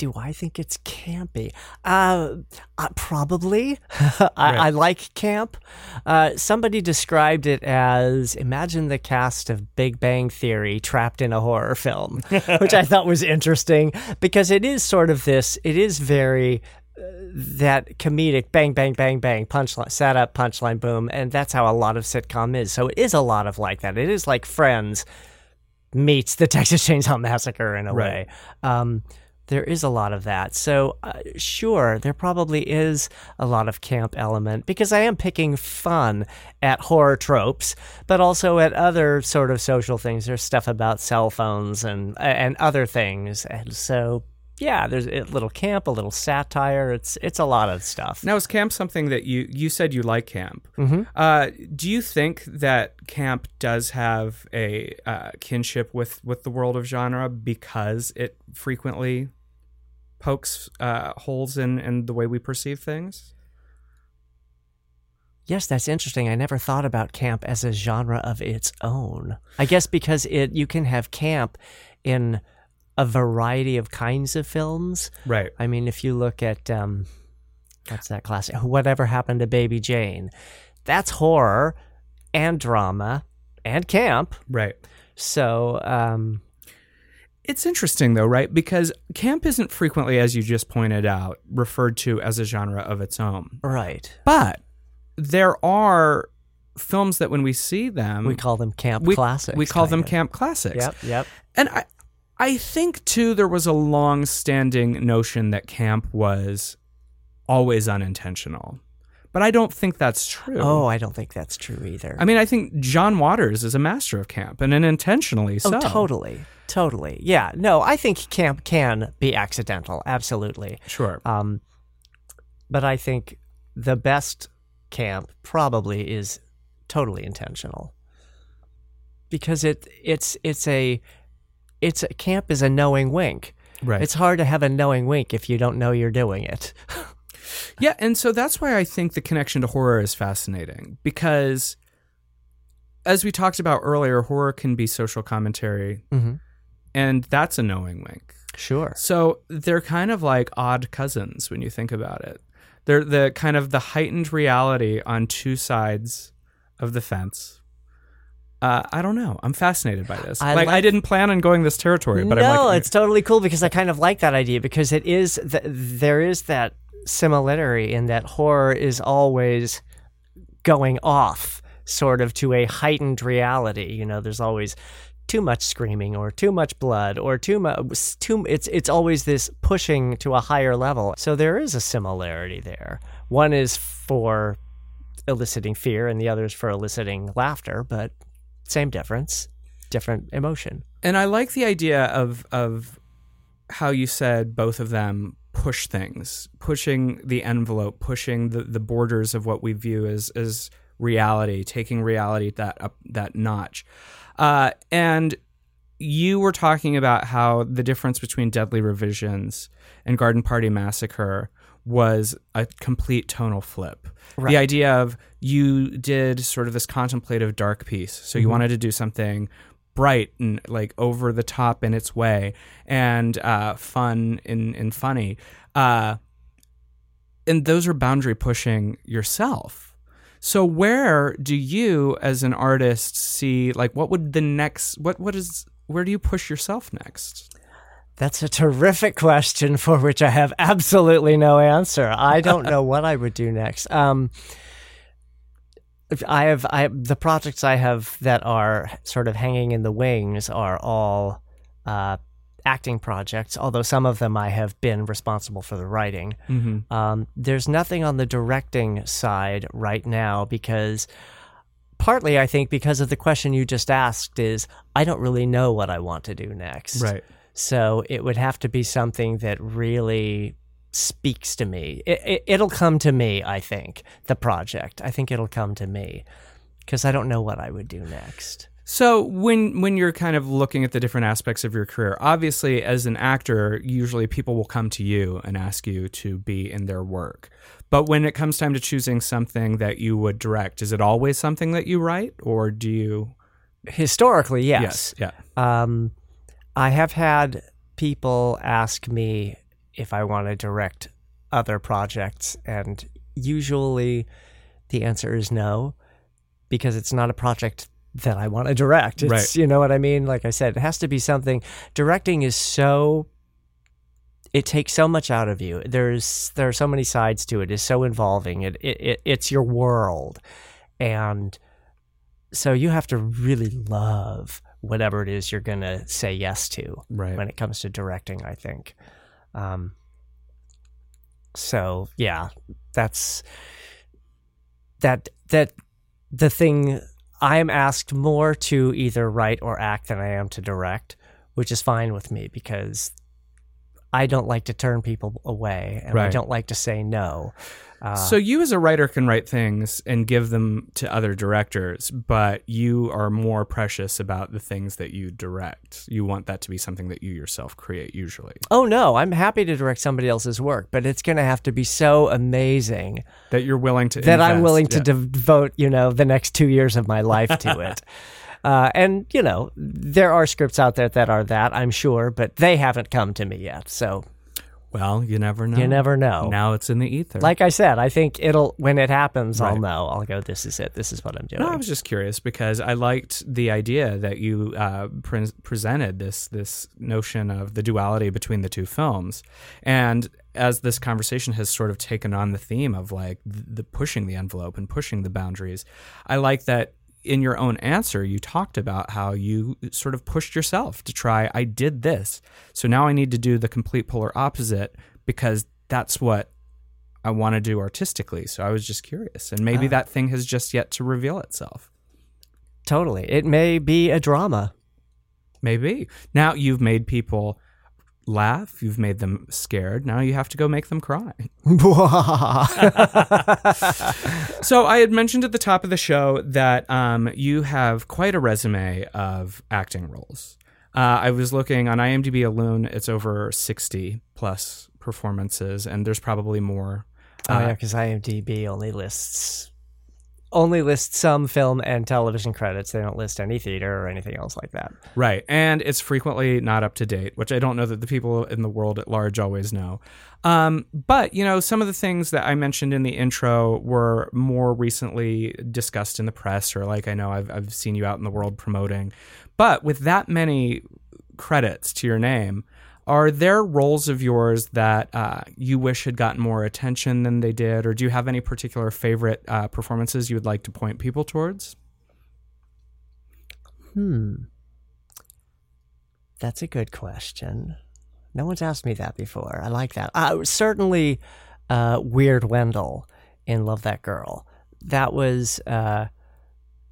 do I think it's campy? Uh, uh probably. I, I like camp. Uh, somebody described it as imagine the cast of Big Bang Theory trapped in a horror film, which I thought was interesting because it is sort of this. It is very uh, that comedic bang bang bang bang punchline setup punchline boom and that's how a lot of sitcom is so it is a lot of like that it is like friends meets the texas chainsaw massacre in a Right. way um, there is a lot of that so uh, sure there probably is a lot of camp element because i am picking fun at horror tropes but also at other sort of social things there's stuff about cell phones and and other things and so yeah, there's a little camp, a little satire. It's it's a lot of stuff. Now, is camp something that you you said you like camp? Mhm. Uh, do you think that camp does have a uh, kinship with with the world of genre because it frequently pokes uh, holes in in the way we perceive things? Yes, that's interesting. I never thought about camp as a genre of its own. I guess because it you can have camp in a variety of kinds of films. Right. I mean, if you look at um, what's that classic? Whatever happened to Baby Jane? That's horror and drama and camp. Right. So um, It's interesting though, right? Because camp isn't frequently, as you just pointed out, referred to as a genre of its own. right, But there are films that when we see them, we call them camp we, classics. we call them kinda. camp classics. Yep, yep. And I, I think too, there was a long-standing notion that camp was always unintentional, but I don't think that's true. Oh, I don't think that's true either. I mean, I think John Waters is a master of camp, and unintentionally so. Oh, totally. Totally. Yeah. No, I think camp can be accidental. Absolutely. Sure. Um, but I think the best camp probably is totally intentional because it it's it's a it's a camp is a knowing wink. Right. It's hard to have a knowing wink if you don't know you're doing it. Yeah, and so that's why I think the connection to horror is fascinating because as we talked about earlier, horror can be social commentary mm-hmm. and that's a knowing wink. Sure. So they're kind of like odd cousins when you think about it. They're the kind of the heightened reality on two sides of the fence. Uh, I don't know. I'm fascinated by this. I like, I didn't plan on going this territory, but no, like, it's totally cool because I kind of like that idea because it is th- there is that similarity in that horror is always going off sort of to a heightened reality. You know, there's always too much screaming or too much blood or too much too it's it's always this pushing to a higher level. So there is a similarity there. One is for eliciting fear and the other is for eliciting laughter, but same difference, different emotion. and I like the idea of of how you said both of them push things, pushing the envelope, pushing the, the borders of what we view as as reality, taking reality that up that notch. Uh, and you were talking about how the difference between Deadly Revisions and Garden Party Massacre was a complete tonal flip. Right. The idea of you did sort of this contemplative dark piece. So you wanted to do something bright and like over the top in its way and uh, fun and, and funny. Uh, and those are boundary pushing yourself. So where do you as an artist see like what would the next what what is where do you push yourself next? That's a terrific question for which I have absolutely no answer. I don't know what I would do next. Um, I have I the projects I have that are sort of hanging in the wings are all uh, acting projects. Although some of them I have been responsible for the writing. Mm-hmm. Um, there's nothing on the directing side right now because partly I think because of the question you just asked is I don't really know what I want to do next. Right. So it would have to be something that really speaks to me. It, it, it'll come to me, I think, the project. I think it'll come to me because I don't know what I would do next. So when when you're kind of looking at the different aspects of your career, obviously as an actor, usually people will come to you and ask you to be in their work. But when it comes time to choosing something that you would direct, is it always something that you write or do you Historically, yes. Yeah. Um, I have had people ask me if I want to direct other projects, and usually the answer is no, because it's not a project that I want to direct. It's, Right. You know what I mean? Like I said, it has to be something. Directing is so. It takes so much out of you. There's there are so many sides to it. It's so involving. It, it, it it's your world, and so you have to really love whatever it is you're going to say yes to Right. when it comes to directing i think um, so yeah that's that that the thing i'm asked more to either write or act than i am to direct which is fine with me because i don't like to turn people away and i don't like to say no uh, So you as a writer can write things and give them to other directors, but you are more precious about the things that you direct. You want that to be something that you yourself create usually. oh no i'm happy to direct somebody else's work but it's going to have to be so amazing That you're willing to that I'm invest. willing to devote, you know, the next two years of my life to it. Uh, and you know, there are scripts out there that are that I'm sure, but they haven't come to me yet. So Well, you never know. you never know. Now it's in the ether. Like I said, I think it'll when it happens, I'll know. I'll go. This is it. This is what I'm doing. No, I was just curious because I liked the idea that you uh, pre- presented this this notion of the duality between the two films, and as this conversation has sort of taken on the theme of like the pushing the envelope and pushing the boundaries, I like that in your own answer you talked about how you sort of pushed yourself to try. I did this, so now I need to do the complete polar opposite because that's what I want to do artistically. So I was just curious. And maybe Ah. that thing has just yet to reveal itself. totally. It may be a drama. Maybe. Now you've made people laugh, you've made them scared. Now you have to go make them cry. so I had mentioned at the top of the show that um, you have quite a resume of acting roles. Uh, I was looking on IMDb alone; it's over sixty plus performances, and there's probably more. Oh yeah, because IMDb only lists only list some film and television credits. They don't list any theater or anything else like that. Right. And it's frequently not up to date, which I don't know that the people in the world at large always know. Um, but, you know, some of the things that I mentioned in the intro were more recently discussed in the press, or like I know I've, I've seen you out in the world promoting. But with that many credits to your name, are there roles of yours that uh, you wish had gotten more attention than they did, or do you have any particular favorite uh, performances you would like to point people towards? Hmm. That's a good question. No one's asked me that before. I like that. Uh, certainly, uh, Weird Wendell in Love That Girl. That was. Uh,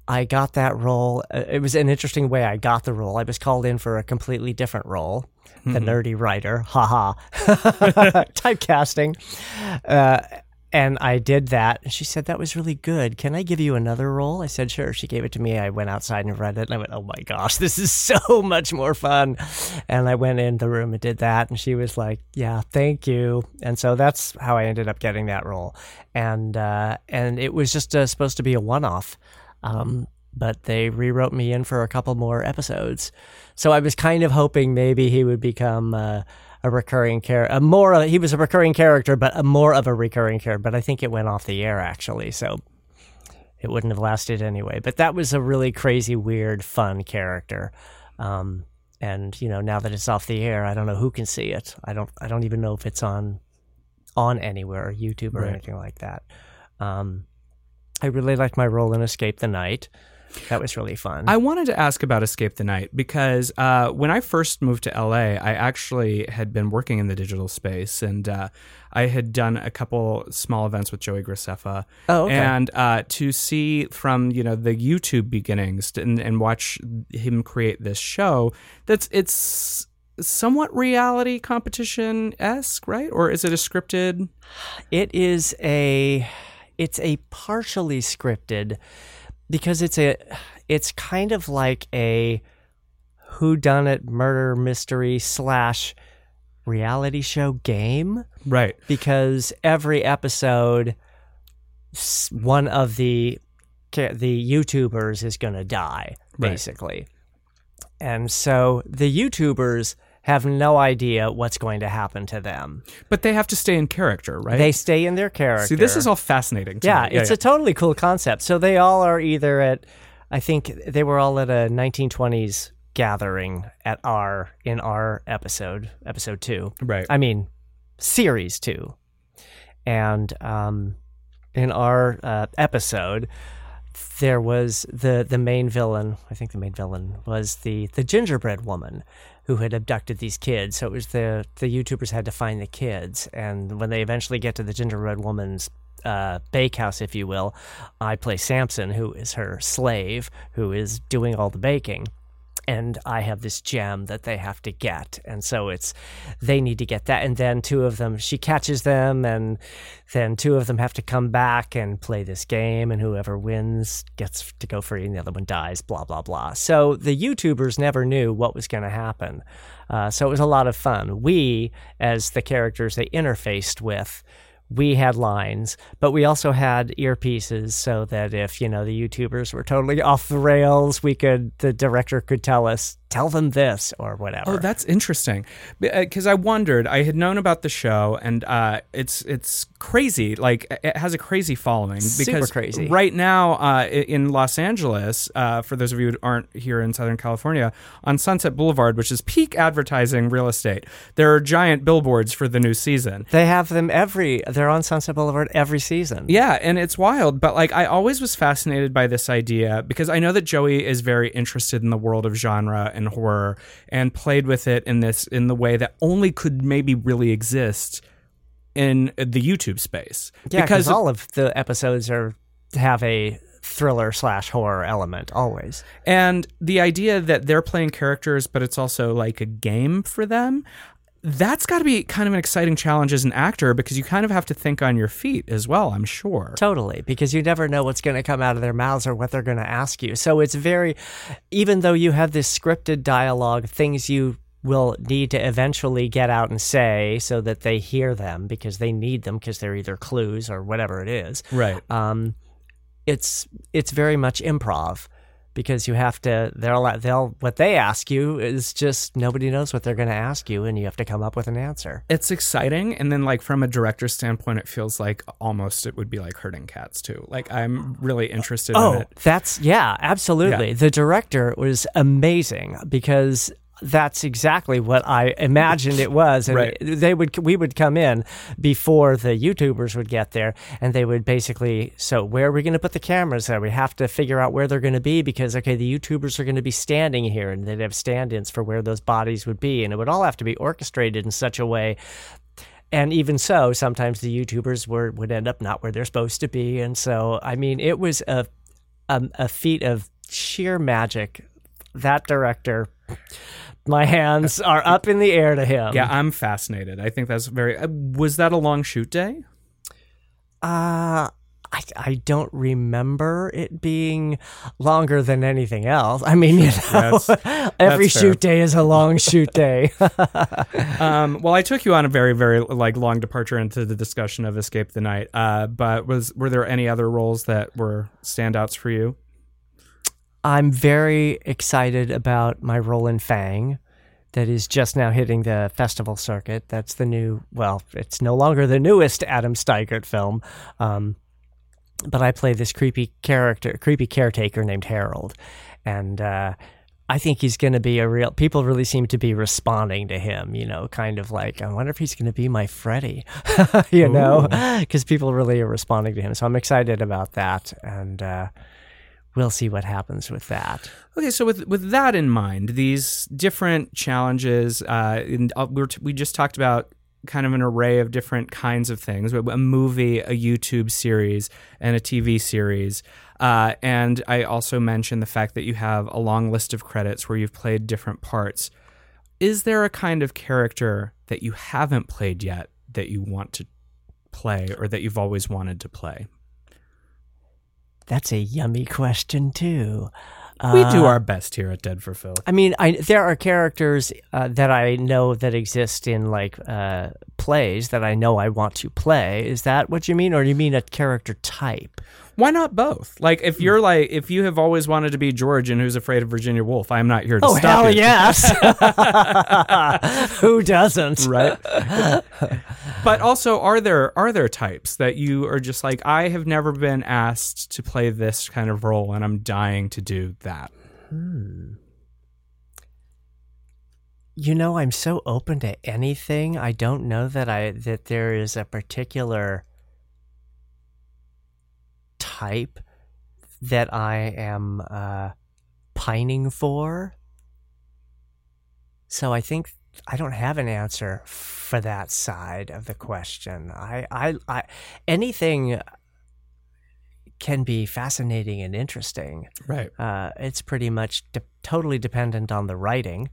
I got that role. Uh, It was an interesting way I got the role. I was called in for a completely different role, the nerdy writer. Haha. Typecasting. Uh, and I did that. And she said, That was really good. Can I give you another role? I said, Sure. She gave it to me. I went outside and read it. And I went, Oh my gosh, this is so much more fun. And I went in the room and did that. And she was like, Yeah, thank you. And so that's how I ended up getting that role. And, uh, and it was just uh, supposed to be a one off. Um, but they rewrote me in for a couple more episodes. So I was kind of hoping maybe he would become uh, a recurring character. A more he was a recurring character, but a more of a recurring character. But I think it went off the air actually, so it wouldn't have lasted anyway. But that was a really crazy, weird, fun character. Um, and you know, now that it's off the air, I don't know who can see it. I don't. I don't even know if it's on on anywhere, YouTube or Right. anything like that. Um, I really liked my role in Escape the Night. That was really fun. I wanted to ask about Escape the Night because uh, when I first moved to LA, I actually had been working in the digital space and uh, I had done a couple small events with Joey Graceffa. Oh, okay. And uh, to see from you know the YouTube beginnings and, and watch him create this show, that's it's somewhat reality competition esque, right? Or is it a scripted? It is a it's a partially scripted because it's a it's kind of like a who done it murder mystery slash reality show game Right. because every episode one of the the YouTubers is going to die Right. basically. And so the YouTubers have no idea what's going to happen to them. But they have to stay in character, right? They stay in their character. See, this is all fascinating. To yeah, me. it's a totally cool concept. So they all are either at, I think they were all at a 1920s gathering at our in our episode, episode two. right. I mean, series two, and um, in our uh, episode, there was the the main villain. I think the main villain was the the gingerbread woman who had abducted these kids. So it was the the YouTubers had to find the kids, and when they eventually get to the gingerbread woman's uh, bakehouse, if you will, I play Samson, who is her slave, who is doing all the baking and I have this gem that they have to get. And so it's they need to get that. And then two of them, she catches them, and then two of them have to come back and play this game, and whoever wins gets to go free, and the other one dies, blah, blah, blah. So the YouTubers never knew what was going to happen. Uh, so it was a lot of fun. We, as the characters they interfaced with, we had lines, but we also had earpieces so that if, you know, the YouTubers were totally off the rails, we could, the director could tell us, tell them this or whatever. Oh, that's interesting. Because I wondered, I had known about the show, and uh, it's it's crazy. Like it has a crazy following. Super Because crazy. Right now, uh, in Los Angeles, uh, for those of you who aren't here in Southern California, on Sunset Boulevard, which is peak advertising real estate, there are giant billboards for the new season. they have them every, they're on Sunset Boulevard every season. Yeah, and it's wild, but like I always was fascinated by this idea because I know that Joey is very interested in the world of genre and horror and played with it in this in the way that only could maybe really exist in the YouTube space. Yeah, because all of the episodes are have a thriller slash horror element always. and the idea that they're playing characters but it's also like a game for them that's got to be kind of an exciting challenge as an actor because you kind of have to think on your feet as well, I'm sure. Totally, because you never know what's going to come out of their mouths or what they're going to ask you. So it's very, even though you have this scripted dialogue, things you will need to eventually get out and say so that they hear them because they need them because they're either clues or whatever it is. Right. Um, it's it's very much improv because you have to they'll they'll what they ask you is just nobody knows what they're going to ask you and you have to come up with an answer It's exciting. And then, like, from a director's standpoint, it feels like almost it would be like hurting cats, too. Like, I'm really interested in oh it. that's yeah absolutely Yeah. the director was amazing because that's exactly what I imagined it was, and Right. they would we would come in before the YouTubers would get there, and they would basically so where are we going to put the cameras? There we have to figure out where they're going to be because okay, the YouTubers are going to be standing here, and they'd have stand-ins for where those bodies would be, and it would all have to be orchestrated in such a way and even so, sometimes the YouTubers were would end up not where they're supposed to be, and so I mean, it was a a, a feat of sheer magic. That director, my hands are up in the air to him. Yeah, I'm fascinated. I think that's very. Uh, was that a long shoot day? Uh I, I don't remember it being longer than anything else. I mean, you know, That's- every that's shoot day is a long shoot day. Um, well, I took you on a very, very like long departure into the discussion of Escape the Night. Uh, but was were there any other roles that were standouts for you? I'm very excited about my role in Fang that is just now hitting the festival circuit. That's the new, well, it's no longer the newest Adam Steigert film. Um, but I play this creepy character, creepy caretaker named Harold. And, uh, I think he's going to be a real. People really seem to be responding to him, you know, kind of like, I wonder if he's going to be my Freddy, you know, because people really are responding to him. So I'm excited about that. And, uh, we'll see what happens with that. Okay, so with with that in mind, these different challenges, uh, uh, we, t- we just talked about kind of an array of different kinds of things: a movie, a YouTube series, and a TV series. Uh, and I also mentioned the fact that you have a long list of credits where you've played different parts. Is there a kind of character that you haven't played yet that you want to play, or that you've always wanted to play? That's a yummy question too. We do Uh, our best here at Dead for Phil. I mean, I there are characters uh, that I know that exist in like uh, plays that I know I want to play. Is that what you mean, or do you mean a character type? Why not both? Like, Hmm. if you're like, if you have always wanted to be George and who's afraid of Virginia Woolf, I'm not here to Oh stop hell you. yes! Who doesn't? Right. but also, are there are there types that you are just like, I have never been asked to play this kind of role, and I'm dying to do that. You know, I'm so open to anything. I don't know that I that there is a particular type that I am uh, pining for. So I think I don't have an answer for that side of the question. I, I, I anything can be fascinating and interesting Right. uh, it's pretty much de- totally dependent on the writing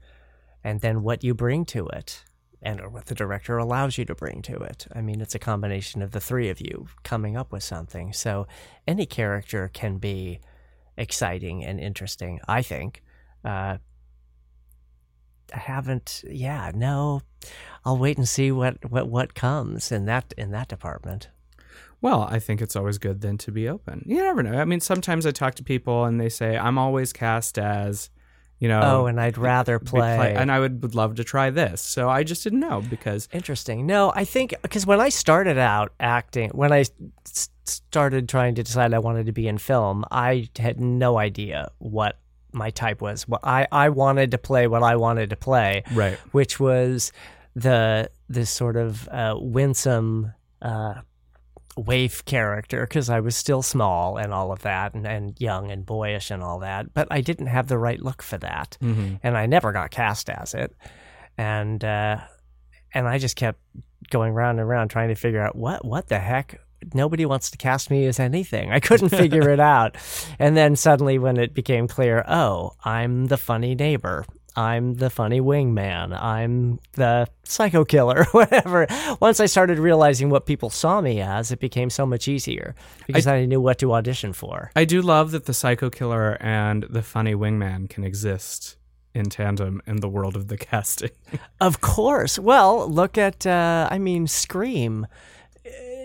and then what you bring to it and or what the director allows you to bring to it. I mean it's a combination of the three of you coming up with something. So any character can be exciting and interesting i think. Uh, i haven't yeah no. I'll wait and see what what what comes in that in that department. Well, I think it's always good then to be open. You never know. I mean, sometimes I talk to people and they say, I'm always cast as, you know. oh and i'd rather be play and I would, would love to try this. So I just didn't know because Interesting. No, I think because when I started out acting, when i started trying to decide I wanted to be in film, I had no idea what my type was. What I I wanted to play what I wanted to play, right. which was the this sort of uh, winsome. Uh, waif character because I was still small and all of that and, and young and boyish and all that but I didn't have the right look for that Mm-hmm. and I never got cast as it. And uh, and I just kept going round and round trying to figure out what what the heck. Nobody wants to cast me as anything. I couldn't figure it out. And then suddenly, when it became clear, oh, I'm the funny neighbor. I'm the funny wingman. I'm the psycho killer, whatever. Once I started realizing what people saw me as, it became so much easier because I, I knew what to audition for. I do love that the psycho killer and the funny wingman can exist in tandem in the world of the casting. Of course. Well, look at, uh, I mean, Scream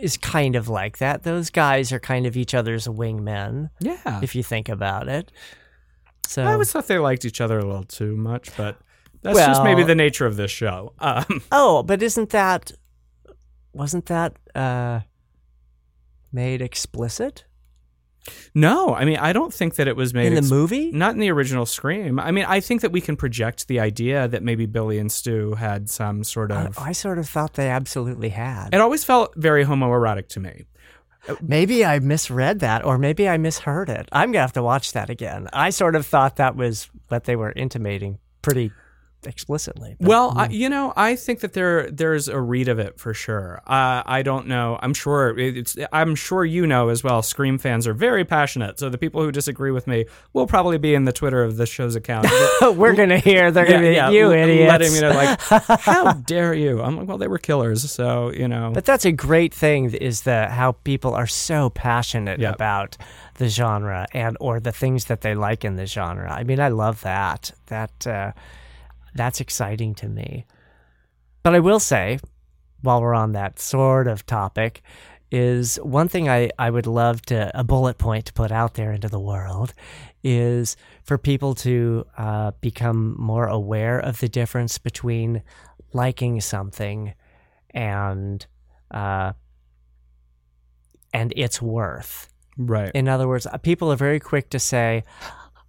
is kind of like that. Those guys are kind of each other's wingmen, yeah. if you think about it. So I always thought they liked each other a little too much, but that's just maybe the nature of this show. Um, Oh, but isn't that wasn't that uh made explicit no, I mean, I don't think that it was made in the ex- movie? Not in the original Scream. I mean, I think that we can project the idea that maybe Billy and Stu had some sort I, of. I sort of thought they absolutely had. it always felt very homoerotic to me. Maybe I misread that or maybe I misheard it. I'm going to have to watch that again. I sort of thought that was what they were intimating pretty explicitly. but- Well, I, you know, I think that there there's a read of it for sure. Uh, I don't know. I'm sure it's. I'm sure you know as well. Scream fans are very passionate. So the people who disagree with me will probably be in the Twitter of the show's account. we're going to hear they're going to be you l- idiots. letting me know like, how dare you? I'm like, well, they were killers, so you know. But that's a great thing is the how people are so passionate Yeah. about the genre and or the things that they like in the genre. I mean, I love that. That uh, that's exciting to me. But I will say, while we're on that sort of topic, is one thing I, I would love to a bullet point to put out there into the world is for people to uh, become more aware of the difference between liking something and uh, and its worth. right. In other words, uh, people are very quick to say,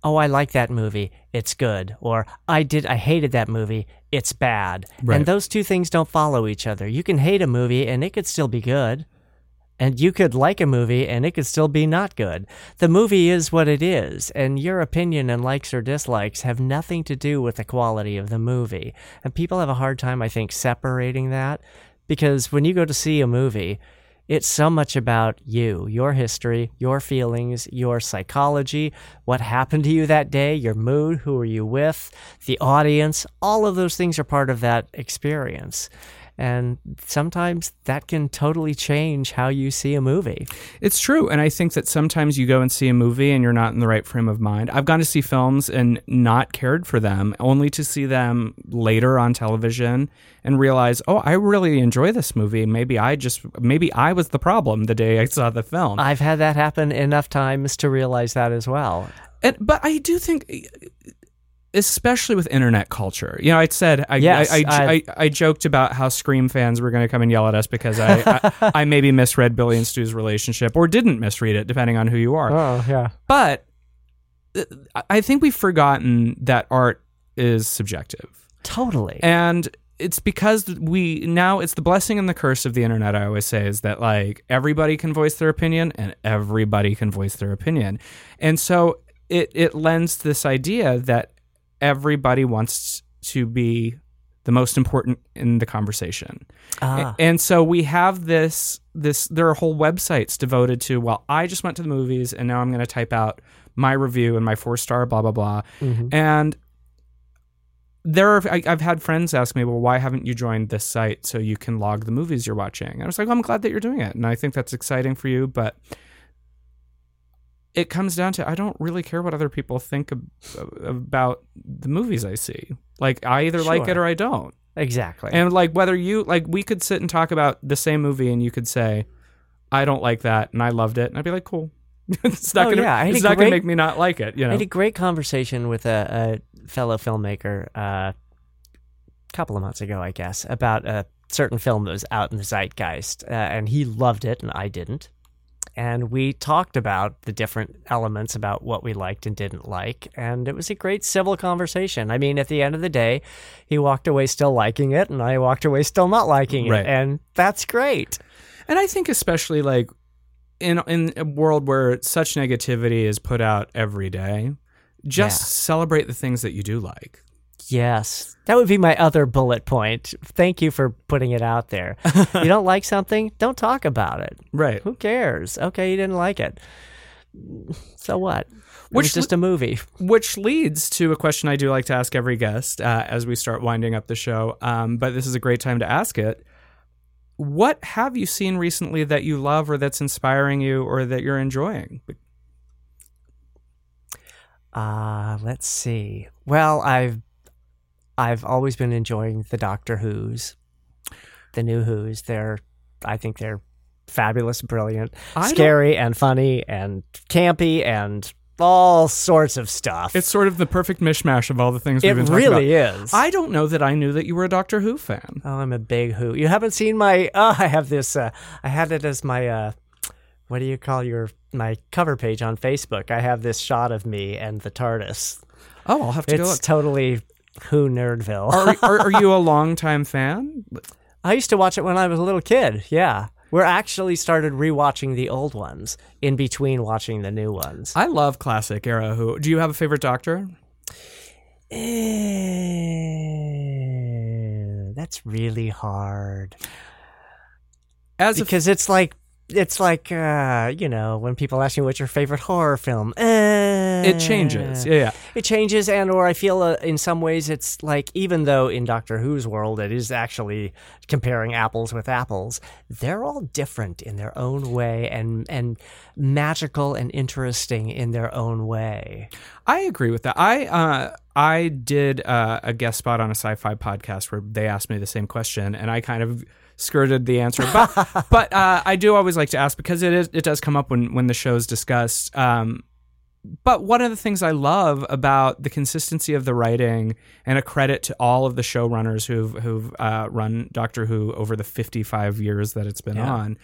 "Oh, I like that movie. It's good," or "I did. I hated that movie. It's bad." Right. And those two things don't follow each other. You can hate a movie and it could still be good. And you could like a movie and it could still be not good. The movie is what it is, and your opinion and likes or dislikes have nothing to do with the quality of the movie. And people have a hard time, I think, separating that because when you go to see a movie, it's so much about you, your history, your feelings, your psychology, what happened to you that day, your mood, who are you with, the audience. All of those things are part of that experience. And sometimes that can totally change how you see a movie. It's true. And I think that sometimes you go and see a movie and you're not in the right frame of mind. I've gone to see films and not cared for them, only to see them later on television and realize, oh, I really enjoy this movie. Maybe I just, maybe I was the problem the day I saw the film. I've had that happen enough times to realize that as well. And, but I do think, especially with internet culture, you know, I said I Yes, I, I, I, I've- joked about how Scream fans were going to come and yell at us because I, I I maybe misread Billy and Stu's relationship or didn't misread it, depending on who you are. Oh, yeah. But I think we've forgotten that art is subjective, Totally. and it's because we now it's the blessing and the curse of the internet. I always say is that like everybody can voice their opinion and everybody can voice their opinion, and so it it lends to this idea that everybody wants to be the most important in the conversation. Ah. And so we have this this there are whole websites devoted to well I just went to the movies and now I'm going to type out my review and my four star blah blah blah. Mhm. And there are I, I've had friends ask me well why haven't you joined this site so you can log the movies you're watching. And I was like well, I'm glad that you're doing it and I think that's exciting for you but it comes down to I don't really care what other people think ab- about the movies I see. Like I either like it or I don't. Exactly. And like whether you like we could sit and talk about the same movie and you could say, I don't like that and I loved it and I'd be like, Cool. it's not Oh, gonna yeah, it's not gonna great- make me not like it, you I know. had a great conversation with a, a fellow filmmaker uh, a couple of months ago, I guess, about a certain film that was out in the zeitgeist, uh, and he loved it, and I didn't. And we talked about the different elements about what we liked and didn't like, and it was a great civil conversation. I mean, at the end of the day, he walked away still liking it, and I walked away still not liking it, and that's great. And I think especially like in in a world where such negativity is put out every day, just Yeah. celebrate the things that you do like. Yes. That would be my other bullet point. Thank you for putting it out there. you don't like something, don't talk about it. Right. Who cares? Okay, you didn't like it. so what? Which Which just a movie. Which leads to a question I do like to ask every guest uh, as we start winding up the show. Um, but this is a great time to ask it. What have you seen recently that you love or that's inspiring you or that you're enjoying? Uh, let's see. Well, I've I've always been enjoying the Doctor Who's, the new Who's. They're I think they're fabulous, brilliant, I don't- scary and funny and campy and all sorts of stuff. It's sort of the perfect mishmash of all the things it we've been talking really about. is. I don't know that I knew that you were a Doctor Who fan. Oh, I'm a big Who. You haven't seen my? Oh, I have this. Uh, I had it as my. Uh, what do you call your my cover page on Facebook? I have this shot of me and the TARDIS. Oh, I'll have to go It's totally Who nerdville. Are, are, are you a longtime fan? I used to watch it when I was a little kid. Yeah, we're actually started rewatching the old ones in between watching the new ones. I love classic era Who. Do you have a favorite Doctor? Eh, that's really hard As because it's like it's like uh, you know when people ask me what's your favorite horror film. Eh, it changes. Yeah, yeah. it changes and or i feel uh, in some ways it's like even though in doctor who's world it is actually comparing apples with apples they're all different in their own way and and magical and interesting in their own way I agree with that. I uh, I did uh, a guest spot on a sci-fi podcast where they asked me the same question, and I kind of skirted the answer. But but uh, I do always like to ask because it is it does come up when when the show's discussed. Um, but one of the things I love about the consistency of the writing and a credit to all of the showrunners who've who've uh, run Doctor Who over the 55 years that it's been Yeah. on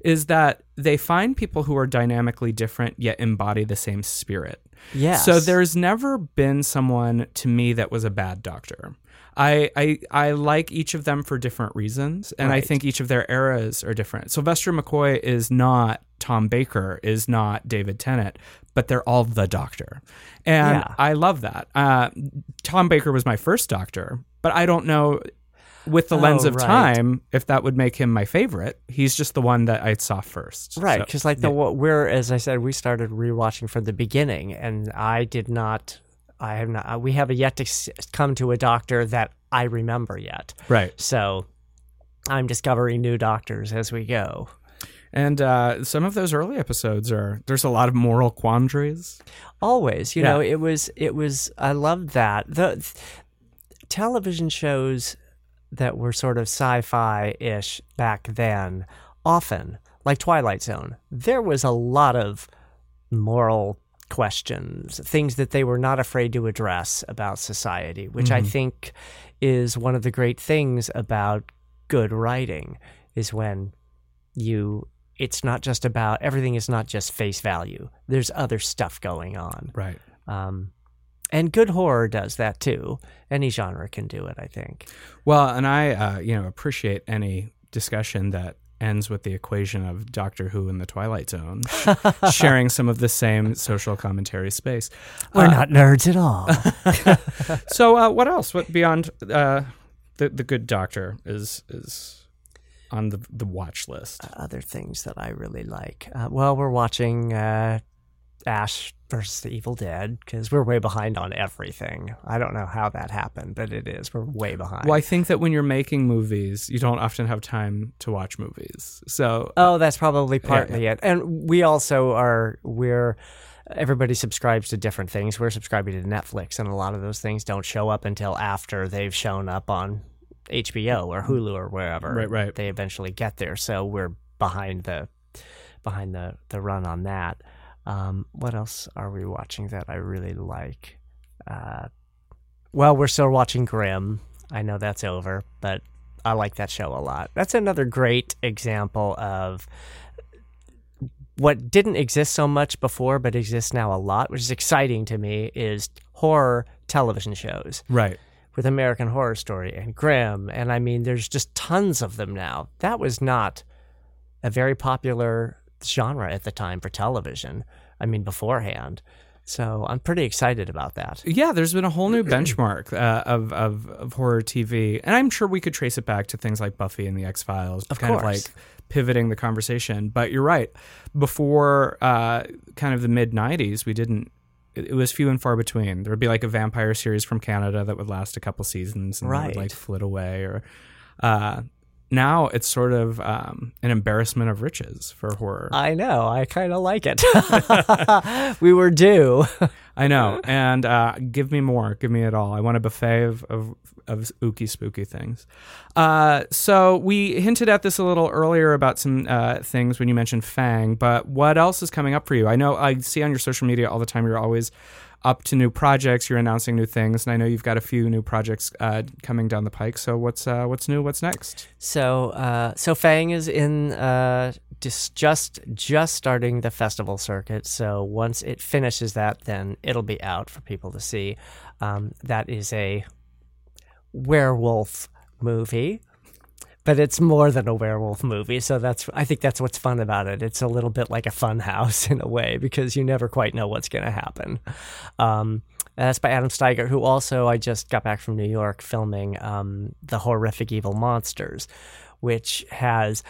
is that they find people who are dynamically different yet embody the same spirit. Yeah. So there's never been someone to me that was a bad doctor. I, I I like each of them for different reasons, and I think each of their eras are different. Sylvester McCoy is not Tom Baker, is not David Tennant, but they're all the Doctor, and Yeah. I love that. Uh, Tom Baker was my first Doctor, but I don't know with the lens Oh, of right. time if that would make him my favorite. He's just the one that I saw first, right So- because like the we're as i said we started rewatching from the beginning and i did not i have not we have yet to come to a doctor that i remember yet right. so i'm discovering new doctors as we go And uh, some of those early episodes are there's a lot of moral quandaries. always you Yeah. know it was it was i loved that the th- television shows that were sort of sci-fi-ish back then often like twilight zone there was a lot of moral questions things that they were not afraid to address about society which i think is one of the great things about good writing is when you it's not just about everything is not just face value there's other stuff going on Right. um, and good horror does that too any genre can do it i think Well, and I, uh, you know, appreciate any discussion that ends with the equation of Doctor Who and the Twilight Zone, sharing some of the same social commentary space. we're Uh, not nerds at all So, uh, what else? What beyond uh, the the Good Doctor is is on the the watch list? other things that i really like uh, well we're watching uh, ash versus the evil dead because we're way behind on everything i don't know how that happened but it is we're way behind Well, I think that when you're making movies, you don't often have time to watch movies. So, Oh, that's probably Yeah, partly it. And we also are we're everybody subscribes to different things. We're subscribing to Netflix, and a lot of those things don't show up until after they've shown up on HBO or Hulu or wherever. Right, right. They eventually get there, so we're behind the behind the the run on that. Um, what else are we watching that I really like? Uh, well, we're still watching Grimm. I know that's over, but I like that show a lot. That's another great example of what didn't exist so much before, but exists now a lot, which is exciting to me, is horror television shows right. With American Horror Story and Grimm. And I mean, there's just tons of them now. That was not a very popular genre at the time for television. I mean, beforehand. So I'm pretty excited about that. Yeah, there's been a whole new benchmark uh, of, of of horror TV, and I'm sure we could trace it back to things like Buffy and the X Files, kind of like pivoting the conversation. But you're right. Before uh, kind of the mid '90s, we didn't. It, it was few and far between. There would be like a vampire series from Canada that would last a couple seasons and then Right. would like flit away, or uh, now it's sort of um, an embarrassment of riches for horror. I know. I kind of like it. we were due. I know. And uh, give me more. Give me it all. I want a buffet of, of, of ooky spooky things. Uh, so we hinted at this a little earlier about some uh, things when you mentioned Fang, but what else is coming up for you? I know I see on your social media all the time you're always up to new projects. You're announcing new things, and I know you've got a few new projects uh, coming down the pike. So what's uh, what's new? What's next? So, uh, so Fang is in uh, just just just starting the festival circuit. So once it finishes that, then it'll be out for people to see. Um, that is a werewolf movie, but it's more than a werewolf movie. So that's I think that's what's fun about it. It's a little bit like a fun house in a way because you never quite know what's going to happen. Um, that's by Adam Steigert, who also I just got back from New York filming um, the horrific evil monsters, which has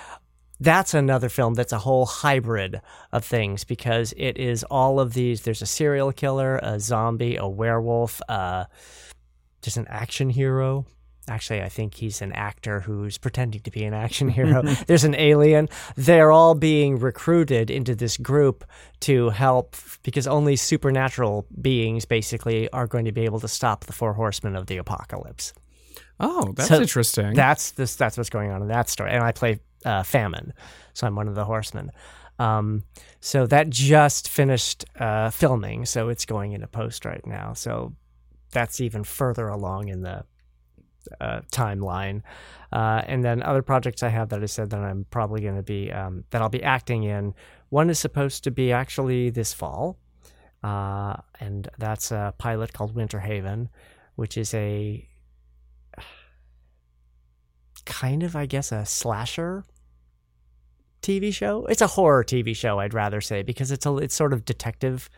that's another film that's a whole hybrid of things because it is all of these. There's a serial killer, a zombie, a werewolf. Uh, there's an action hero. Actually, I think he's an actor who's pretending to be an action hero. There's an alien. They're all being recruited into this group to help because only supernatural beings basically are going to be able to stop the four horsemen of the apocalypse. Oh, that's So interesting. That's this. That's what's going on in that story. And I play uh, Famine, so I'm one of the horsemen. Um, so that just finished uh, filming, so it's going into post right now. So that's even further along in the uh, timeline. Uh, and then other projects I have that I said that I'm probably going to be um, that I'll be acting in. One is supposed to be actually this fall, uh, and that's a pilot called Winter Haven, which is a kind of, I guess, a slasher TV show. It's a horror TV show, I'd rather say, because it's a it's sort of detective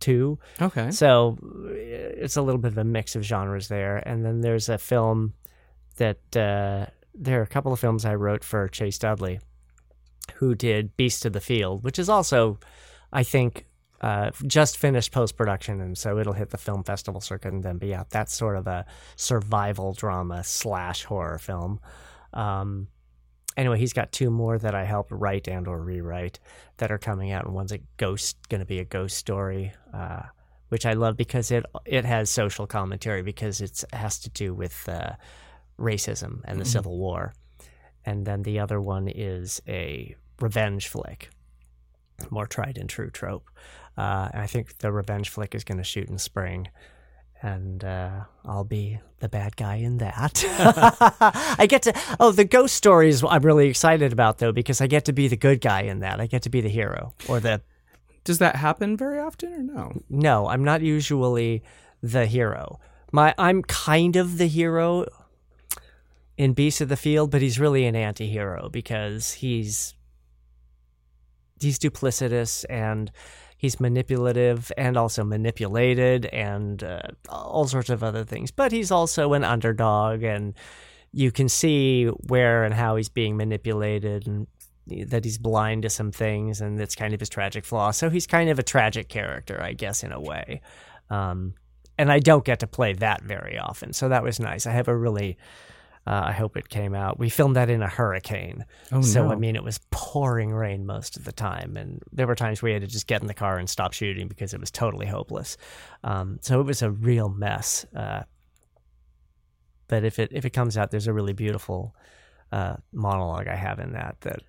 too. okay. So it's a little bit of a mix of genres there. And then there's a film that uh, there are a couple of films I wrote for Chase Dudley, who did Beast of the Field, which is also, I think, uh, just finished post production, and so it'll hit the film festival circuit and then be out. That's sort of a survival drama slash horror film. Um, anyway, he's got two more that I helped write and or rewrite that are coming out, and one's a ghost, going to be a ghost story, uh, which I love because it it has social commentary because it has to do with uh, racism and the Civil War, and then the other one is a revenge flick, more tried and true trope. Uh, and I think the revenge flick is going to shoot in spring. And uh, I'll be the bad guy in that. I get to. Oh, the ghost stories I'm really excited about though because I get to be the good guy in that. I get to be the hero or the Does that happen very often or no? no, I'm not usually the hero. My I'm kind of the hero in Beast of the Field, but he's really an anti-hero because he's he's duplicitous and he's manipulative and also manipulated and uh, all sorts of other things. But he's also an underdog and you can see where and how he's being manipulated and that he's blind to some things and that's kind of his tragic flaw. So he's kind of a tragic character, I guess, in a way. Um, and I don't get to play that very often. So that was nice. I have a really, uh, I hope it came out. We filmed that in a hurricane. Oh, so, no. I mean, it was pouring rain most of the time. And there were times we had to just get in the car and stop shooting because it was totally hopeless. Um, so it was a real mess. Uh, but if it if it comes out, there's a really beautiful uh, monologue I have in that that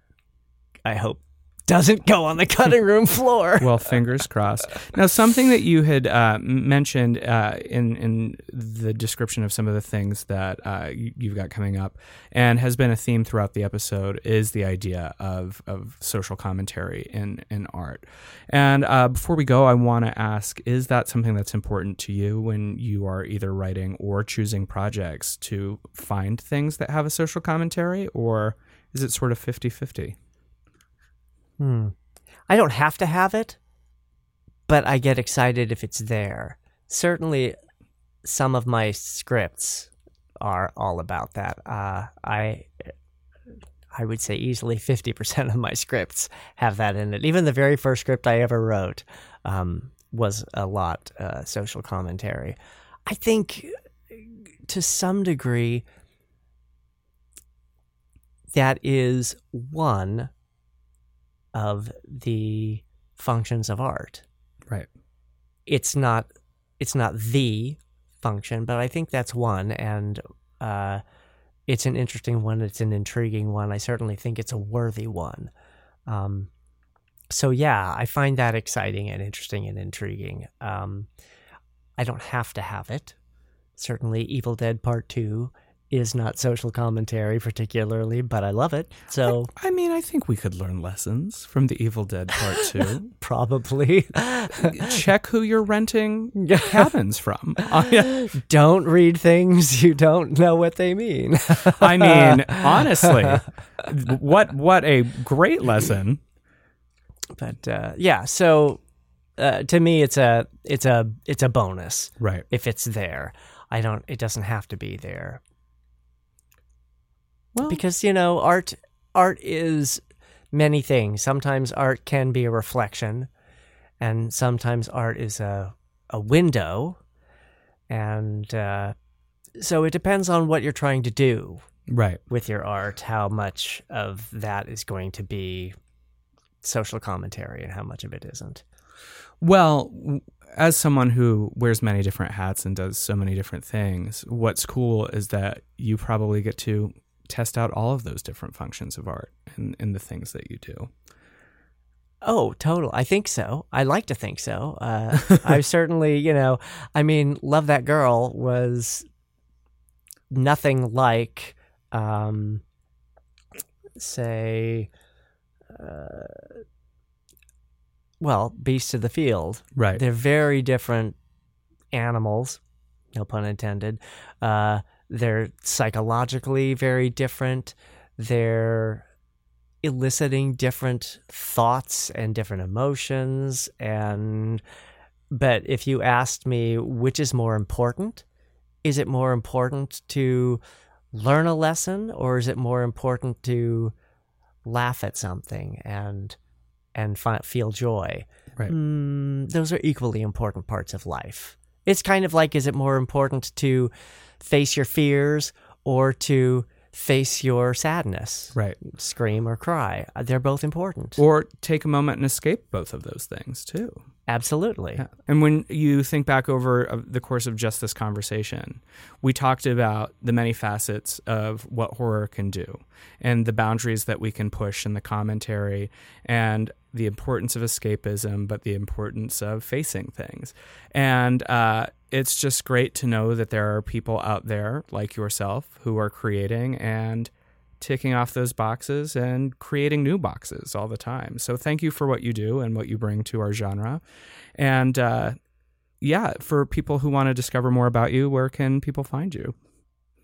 I hope doesn't go on the cutting room floor. well, fingers crossed. Now, something that you had uh, mentioned uh, in in the description of some of the things that uh, you, you've got coming up, and has been a theme throughout the episode, is the idea of of social commentary in in art. And uh, before we go, I want to ask: Is that something that's important to you when you are either writing or choosing projects to find things that have a social commentary, or is it sort of 50 50? Hmm. I don't have to have it, but I get excited if it's there. Certainly, some of my scripts are all about that. Uh, I I would say easily 50% of my scripts have that in it. Even the very first script I ever wrote um, was a lot uh, social commentary. I think to some degree, that is one of the functions of art. Right. It's not it's not the function, but I think that's one and uh, it's an interesting one. It's an intriguing one. I certainly think it's a worthy one. Um, so yeah, I find that exciting and interesting and intriguing. Um, I don't have to have it. Certainly, Evil Dead Part Two is not social commentary particularly, but I love it. So I, I mean, I think we could learn lessons from the Evil Dead Part Two. probably Check who you're renting cabins from. Don't read things you don't know what they mean. I mean, honestly, what what a great lesson. but uh, yeah, so uh, to me, it's a it's a it's a bonus Right. if it's there. I don't. It doesn't have to be there Well, because you know art art is many things. Sometimes art can be a reflection, and sometimes art is a a window, and uh, so it depends on what you're trying to do right. with your art. How much of that is going to be social commentary, and how much of it isn't. Well, as someone who wears many different hats and does so many different things, what's cool is that you probably get to test out all of those different functions of art in, in the things that you do. Oh, total. I think so. I like to think so. Uh, I certainly, you know, I mean, Love That Girl was nothing like, um, say, uh, well, Beasts of the Field. Right. They're very different animals, no pun intended. Uh, they're psychologically very different. They're eliciting different thoughts and different emotions. And, but if you asked me which is more important, is it more important to learn a lesson or is it more important to laugh at something and and fi- feel joy Right. Mm, those are equally important parts of life. It's kind of like is it more important to face your fears or to face your sadness? Right. Scream or cry. Uh, They're both important. Or take a moment and escape both of those things too. Absolutely. Yeah. And when you think back over uh, the course of just this conversation, we talked about the many facets of what horror can do and the boundaries that we can push in the commentary and the importance of escapism, but the importance of facing things. And uh, it's just great to know that there are people out there like yourself who are creating and ticking off those boxes and creating new boxes all the time. So thank you for what you do and what you bring to our genre. And uh, yeah, for people who want to discover more about you, where can people find you?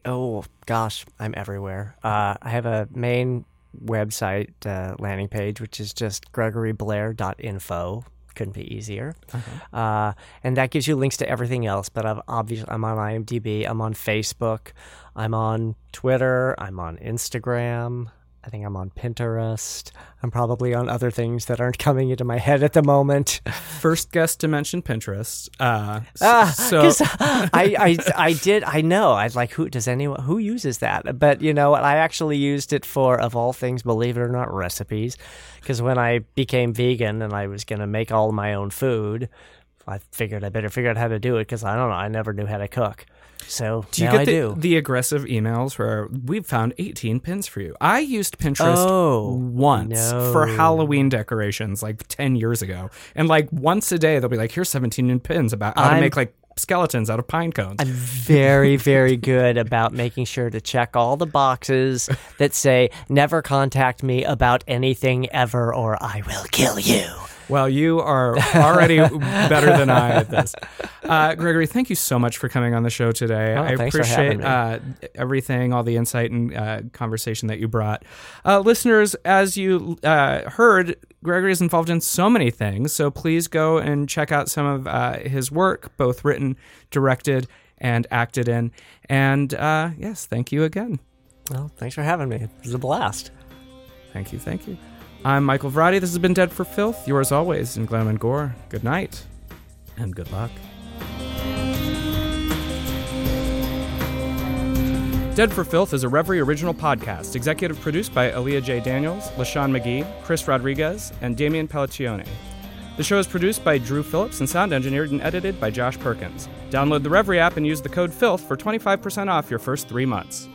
Oh gosh, I'm everywhere. Uh, I have a main website uh, landing page, which is just gregoryblair.info. Couldn't be easier. Uh, and that gives you links to everything else. But I've obviously I'm on IMDb. I'm on Facebook. I'm on Twitter. I'm on Instagram. I think I'm on Pinterest. I'm probably on other things that aren't coming into my head at the moment. First guest to mention Pinterest. Uh, Ah, so I, I I did I know I like who does anyone who uses that but you know what I actually used it for of all things believe it or not recipes because when I became vegan and I was gonna make all my own food I figured I better figure out how to do it because I don't know I never knew how to cook so do you now get I the, do the aggressive emails where we've found 18 pins for you? I used Pinterest Oh, once no. for Halloween decorations like 10 years ago. And like once a day, they'll be like, here's 17 new pins about how to I'm- make like skeletons out of pine cones. I'm very, very good about making sure to check all the boxes that say never contact me about anything ever or I will kill you. Well, you are already better than I at this. Uh, Gregory, thank you so much for coming on the show today. Oh, I appreciate uh, everything, all the insight and uh, conversation that you brought. Uh, listeners, as you uh, heard, Gregory is involved in so many things, so please go and check out some of uh, his work, both written, directed, and acted in. And uh, yes, thank you again. Well, thanks for having me. It was a blast. Thank you, thank you. I'm Michael Varrati. This has been Dead for Filth. Yours always in Glam and Gore. Good night and good luck. Dead for Filth is a Reverie original podcast, executive produced by Aaliyah J. Daniels, LaShawn McGee, Chris Rodriguez, and Damian Pellicione. The show is produced by Drew Phillips and sound engineered and edited by Josh Perkins. Download the Reverie app and use the code FILTH for 25% off your first three months.